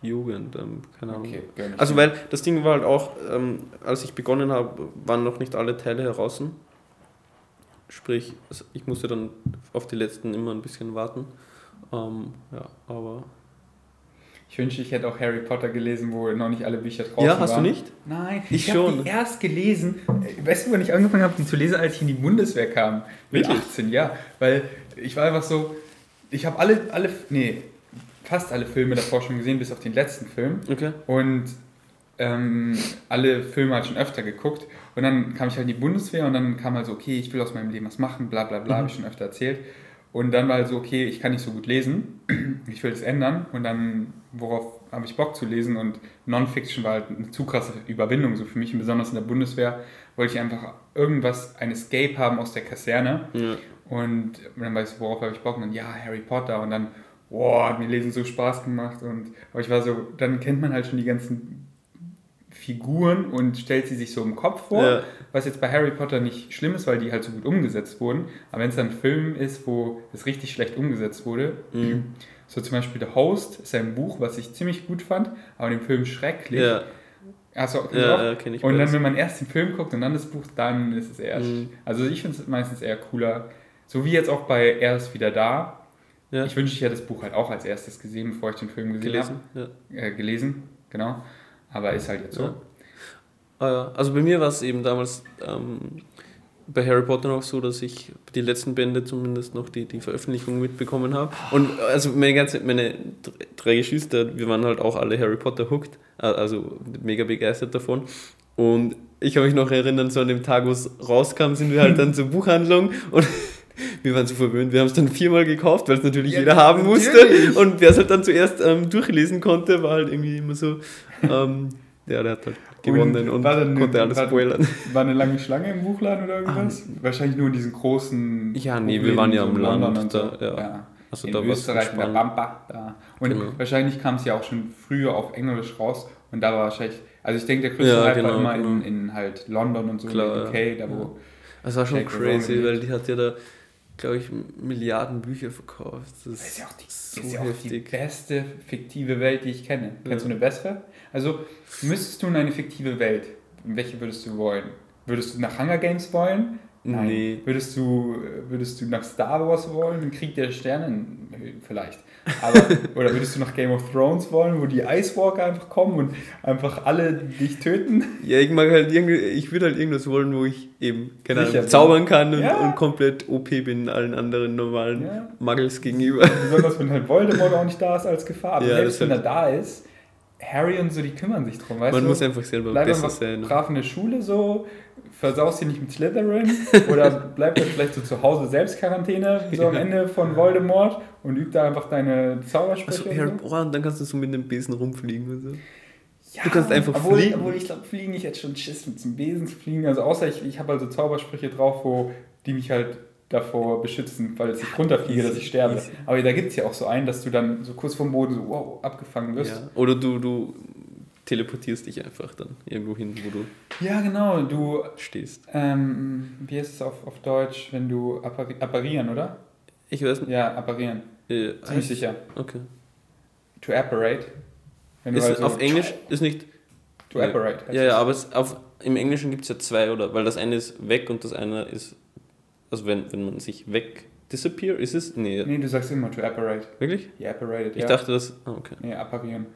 Jugend, ähm, keine Ahnung. Okay, Also weil das Ding war halt auch, ähm, als ich begonnen habe, waren noch nicht alle Teile heraus. Sprich, ich musste dann auf die letzten immer ein bisschen warten. Ähm, ja, aber. Ich wünschte, ich hätte auch Harry Potter gelesen, wo noch nicht alle Bücher draußen ja, hast waren. du nicht? Nein, Ich ich, habe die erst gelesen. Äh, Weißt du, wann ich angefangen habe, die zu lesen, als ich in die Bundeswehr kam? Mit Wirklich? 18, ja. Weil ich war einfach so, ich habe alle, alle, nee, fast alle Filme davor schon gesehen, bis auf den letzten Film. Okay. Und ähm, alle Filme halt schon öfter geguckt. Und dann kam ich halt in die Bundeswehr und dann kam halt so, okay, ich will aus meinem Leben was machen, bla bla bla, Mhm. habe ich schon öfter erzählt. Und dann war halt so, okay, ich kann nicht so gut lesen, ich will das ändern. Und dann, worauf habe ich Bock zu lesen? Und Non-Fiction war halt eine zu krasse Überwindung so für mich. Und besonders in der Bundeswehr wollte ich einfach irgendwas, ein Escape haben aus der Kaserne. Ja. Und dann weißt du, worauf habe ich Bock? Und dann, ja, Harry Potter. Und dann, boah, hat mir Lesen so Spaß gemacht. Und, aber ich war so, dann kennt man halt schon die ganzen Figuren und stellt sie sich so im Kopf vor. Ja. Was jetzt bei Harry Potter nicht schlimm ist, weil die halt so gut umgesetzt wurden. Aber wenn es dann ein Film ist, wo es richtig schlecht umgesetzt wurde, Mhm. so zum Beispiel The Host ist ein Buch, was ich ziemlich gut fand, aber den Film schrecklich. Ja, Achso, ja, ja kenne ich Und dann, wenn man erst den Film guckt und dann das Buch, dann ist es eher. Mhm. Also ich finde es meistens eher cooler. So wie jetzt auch bei Er ist wieder da. Ja. Ich wünschte, ich hätte das Buch halt auch als erstes gesehen, bevor ich den Film gesehen gelesen. Ja. habe. Äh, gelesen, genau. Aber ist halt jetzt so. Ja. Ah, ja. Also bei mir war es eben damals ähm, bei Harry Potter noch so, dass ich die letzten Bände zumindest noch die, die Veröffentlichung mitbekommen habe. Und also meine ganze, meine dr- drei Geschwister, wir waren halt auch alle Harry Potter hooked, also mega begeistert davon. Und ich kann mich noch erinnern, so an dem Tag, wo es rauskam, sind wir halt dann zur Buchhandlung und wir waren so verwöhnt. Wir haben es dann viermal gekauft, weil es natürlich Ja, jeder haben musste. natürlich. Und wer es halt dann zuerst ähm, durchlesen konnte, war halt irgendwie immer so, ähm, ja, der hat halt gewonnen und, war dann- konnte alles war- spoilern. War eine lange Schlange im Buchladen oder irgendwas? Wahrscheinlich nur in diesen großen. Ja, nee, wir Buchläden, waren ja London Land, und so. da, ja. Also in da Österreich, in der. Pampa. Da. Und Genau. wahrscheinlich kam es ja auch schon früher auf Englisch raus. Und da war wahrscheinlich. Also ich denke, der größte Ja, Hype genau, war immer genau. in, in halt London und so, Klar, in UK, da wo. Das war schon Jake crazy, weil die hat ja da, glaube ich, Milliarden Bücher verkauft. Das Das ist ja auch die, so ist ja auch die beste fiktive Welt, die ich kenne. Kennst Ja. du eine bessere? Also, müsstest du in eine fiktive Welt, welche würdest du wollen? Würdest du nach Hunger Games wollen? Nee. Würdest du, würdest du nach Star Wars wollen, den Krieg der Sterne? Vielleicht. Aber, oder würdest du nach Game of Thrones wollen, wo die Ice Walker einfach kommen und einfach alle dich töten? Ja, ich mag halt irgendwie, ich würde halt irgendwas wollen, wo ich eben, keine Ahnung, zaubern kann und, Ja. und komplett OP bin allen anderen normalen Ja. Muggles gegenüber. Besonders wenn halt Voldemort auch nicht da ist als Gefahr. Aber Ja, selbst wenn er halt- da ist, Harry und so, die kümmern sich drum, weißt Man du? muss einfach selber Bleib besser sein. brav in der Schule so, versaust dich nicht mit Slytherin oder bleib dann vielleicht so zu Hause selbst Quarantäne, so am Ja. Ende von Voldemort und üb da einfach deine Zaubersprüche. Also, und so. oh, und dann kannst du so mit dem Besen rumfliegen und so. Ja, du kannst einfach obwohl, fliegen. Obwohl ich glaube, fliegen, ich hätte schon Schiss mit zum Besen zu fliegen. Also außer ich, ich habe also Zaubersprüche drauf, wo die mich halt davor beschützen, weil ich runterfliege, dass ich sterbe. easy. Aber da gibt es ja auch so einen, dass du dann so kurz vom Boden so wow, abgefangen wirst. Ja. Oder du, du teleportierst dich einfach dann irgendwo hin, wo du Ja, genau. Du, stehst. ähm, wie heißt es auf, auf Deutsch, wenn du appari apparieren, oder? Ich weiß nicht. Ja, apparieren. Äh, Ziemlich sicher. Okay. To apparate. Wenn Ist, also- auf Englisch ist nicht. To apparate. Ja, ja, aber es, auf, im Englischen gibt es ja zwei, oder? Weil das eine ist weg und das eine ist. Also, wenn, wenn man sich weg. Disappear, ist es? Nee, Nee, du sagst immer to apparate. wirklich? Ja, apparated, Ich ja. dachte, das. Ah, okay. Nee, apparieren.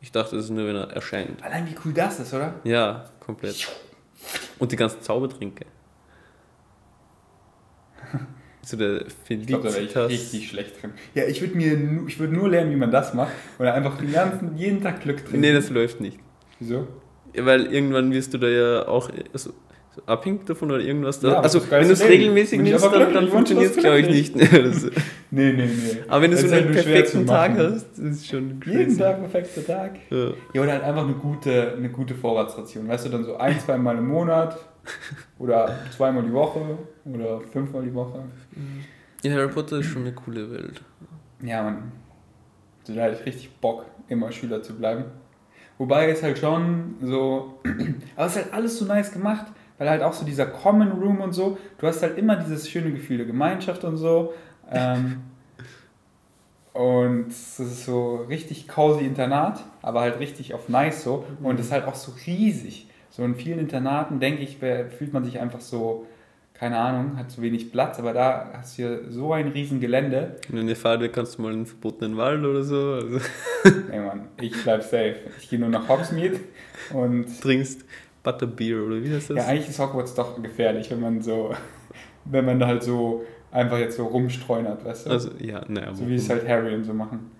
Ich dachte, das ist nur, wenn er erscheint. Allein wie cool das ist, oder? Ja, komplett. Und die ganzen Zaubertränke. So der Ich glaube, da ich Felicitas. richtig schlecht drin. Ja, ich würde mir ich würd nur lernen, wie man das macht. Oder einfach den ganzen, jeden Tag Glück trinken. Nee, das läuft nicht. Wieso? Ja, Weil irgendwann wirst du da ja auch so, so abhängig davon oder irgendwas. Da. Ja, also, wenn du es regelmäßig nimmst, dann, dann funktioniert es, glaube ich, nicht. Das, Nee, nee, nee. aber wenn du so halt einen zu perfekten Tag hast, das ist schon crazy. Jeden Tag perfekter Tag. Ja. Ja, oder halt einfach eine gute, eine gute Vorratsration. Weißt du, dann so ein, zwei Mal im Monat oder zweimal die Woche oder fünfmal die Woche. ja, Harry Potter ist schon eine coole Welt. Ja, man. Also da hätte ich richtig Bock, immer Schüler zu bleiben. Wobei es halt schon so. Aber es ist halt alles so nice gemacht, weil halt auch so dieser Common Room und so, du hast halt immer dieses schöne Gefühl der Gemeinschaft und so. Ähm, und es ist so richtig cozy Internat, aber halt richtig auf nice so. Und es ist halt auch so riesig. So in vielen Internaten, denke ich, fühlt man sich einfach so, keine Ahnung, hat zu wenig Platz, aber da hast du hier so ein riesen Gelände. Wenn du Fahrt wäre, kannst du mal in den verbotenen Wald oder so. Also, Ey Mann, ich bleib safe. Ich gehe nur nach Hogsmeade und trinkst Butterbeer oder wie heißt das? ja, eigentlich ist Hogwarts doch gefährlich, wenn man so, wenn man da halt so einfach jetzt so rumstreunert, weißt du? also, ja, naja. so wie es halt Harry und so machen.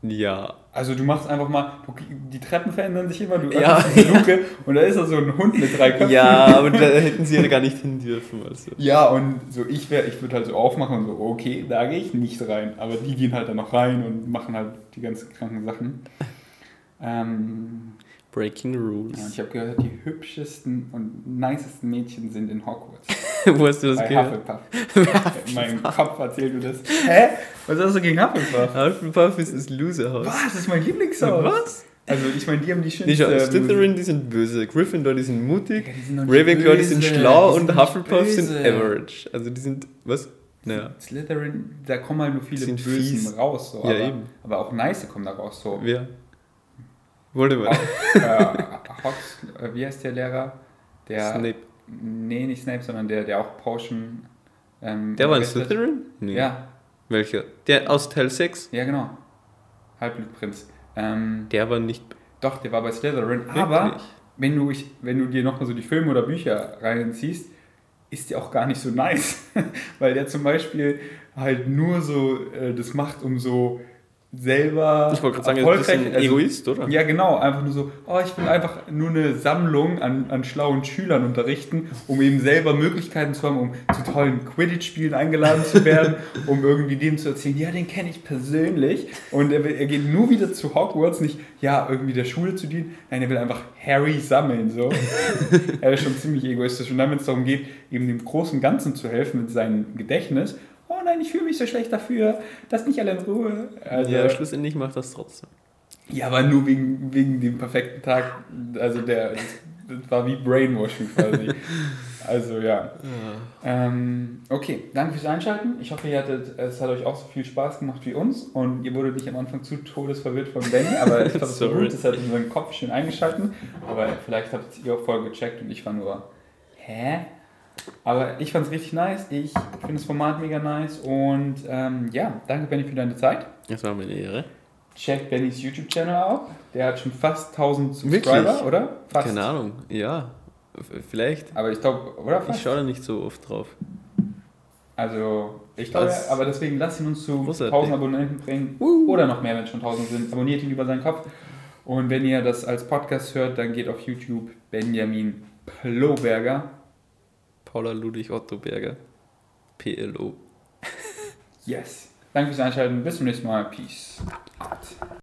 Ja, Also du machst einfach mal, du, die Treppen verändern sich immer, du Ja. öffnest diese Luke und da ist da so ein Hund mit drei Köpfen. ja, aber da hätten sie ja gar nicht hin dürfen. Also. Ja, und so ich wäre, ich würde halt so aufmachen und so, okay, da gehe ich nicht rein. Aber die gehen halt dann noch rein und machen halt die ganzen kranken Sachen. Ähm, Breaking Ja, und Rules. ich habe gehört, die hübschesten und nicesten Mädchen sind in Hogwarts. Wo hast du das Bei gehört? Hufflepuff. In meinem Kopf erzählt du das. Hä? Was hast du gegen Hufflepuff? Hufflepuff ist das Loserhaus. Was? Das ist mein Lieblingshaus. Was? Also ich meine, die haben die Die schönste... schau, Slytherin, die sind böse. Gryffindor, die sind mutig. Ja, die sind Ravenclaw, die sind schlau. Die und sind nicht Hufflepuff sind böse. average. Also die sind, was? Naja. Slytherin, da kommen halt nur viele Sind Bösen fies. raus. So, Ja, aber, eben. aber auch Nice kommen da raus. So. Wer? Voldemort. Auch, äh, Hox, äh, wie heißt der Lehrer? Der, Snape. Nee, nicht Snape, sondern der, der auch Potion... Ähm, Der war in. Slytherin? Nee. Ja, Welcher? Der aus Teil 6? ja genau. Halbblutprinz. Ähm, Der war nicht doch, der war bei Slytherin. Aber wenn du, ich, wenn du dir nochmal so die Filme oder Bücher reinziehst, ist der auch gar nicht so nice. Weil der zum Beispiel halt nur so äh, das macht, um so selber Ich wollte gerade sagen, ist ein bisschen also, Egoist, oder? Ja, genau. Einfach nur so, oh, ich will einfach nur eine Sammlung an, an schlauen Schülern unterrichten, um eben selber Möglichkeiten zu haben, um zu tollen Quidditch-Spielen eingeladen zu werden, um irgendwie dem zu erzählen, ja, den kenne ich persönlich. Und er, will, er geht nur wieder zu Hogwarts, nicht, ja, irgendwie der Schule zu dienen. Nein, er will einfach Harry sammeln, so. er ist schon ziemlich egoistisch. Und dann, wenn es darum geht, eben dem großen Ganzen zu helfen mit seinem Gedächtnis, oh nein, ich fühle mich so schlecht dafür, lass mich alle in Ruhe. Also, ja, schlussendlich macht das trotzdem. ja, aber nur wegen, wegen dem perfekten Tag. Also der, das, war wie Brainwashing quasi. Also ja. Ähm, okay, danke fürs Einschalten. Ich hoffe, ihr hattet, es hat euch auch so viel Spaß gemacht wie uns und ihr wurdet nicht am Anfang zu todesverwirrt von Benny, aber ich glaube, es war gut, das hat unseren Kopf schön eingeschalten. Aber vielleicht habt ihr auch voll gecheckt und ich war nur, hä? Aber ich fand es richtig nice. Ich finde das Format mega nice und ähm, ja, danke Benny für deine Zeit. Das war mir eine Ehre. Checkt Bennys YouTube-Channel ab. Der hat schon fast 1000 Wirklich? Subscriber, oder? Fast. Keine Ahnung. Ja, vielleicht. Aber ich glaube, oder? Ich Fast. schaue da nicht so oft drauf. Also, ich glaube, aber deswegen lasst ihn uns zu Großartig. 1000 Abonnenten bringen. Oder noch mehr, wenn es schon 1000 sind. Abonniert ihn über seinen Kopf. Und wenn ihr das als Podcast hört, dann geht auf YouTube Benjamin Ploberger. Paula Ludwig Otto Berger. PLO. Yes. Danke fürs Einschalten. Bis zum nächsten Mal. Peace out.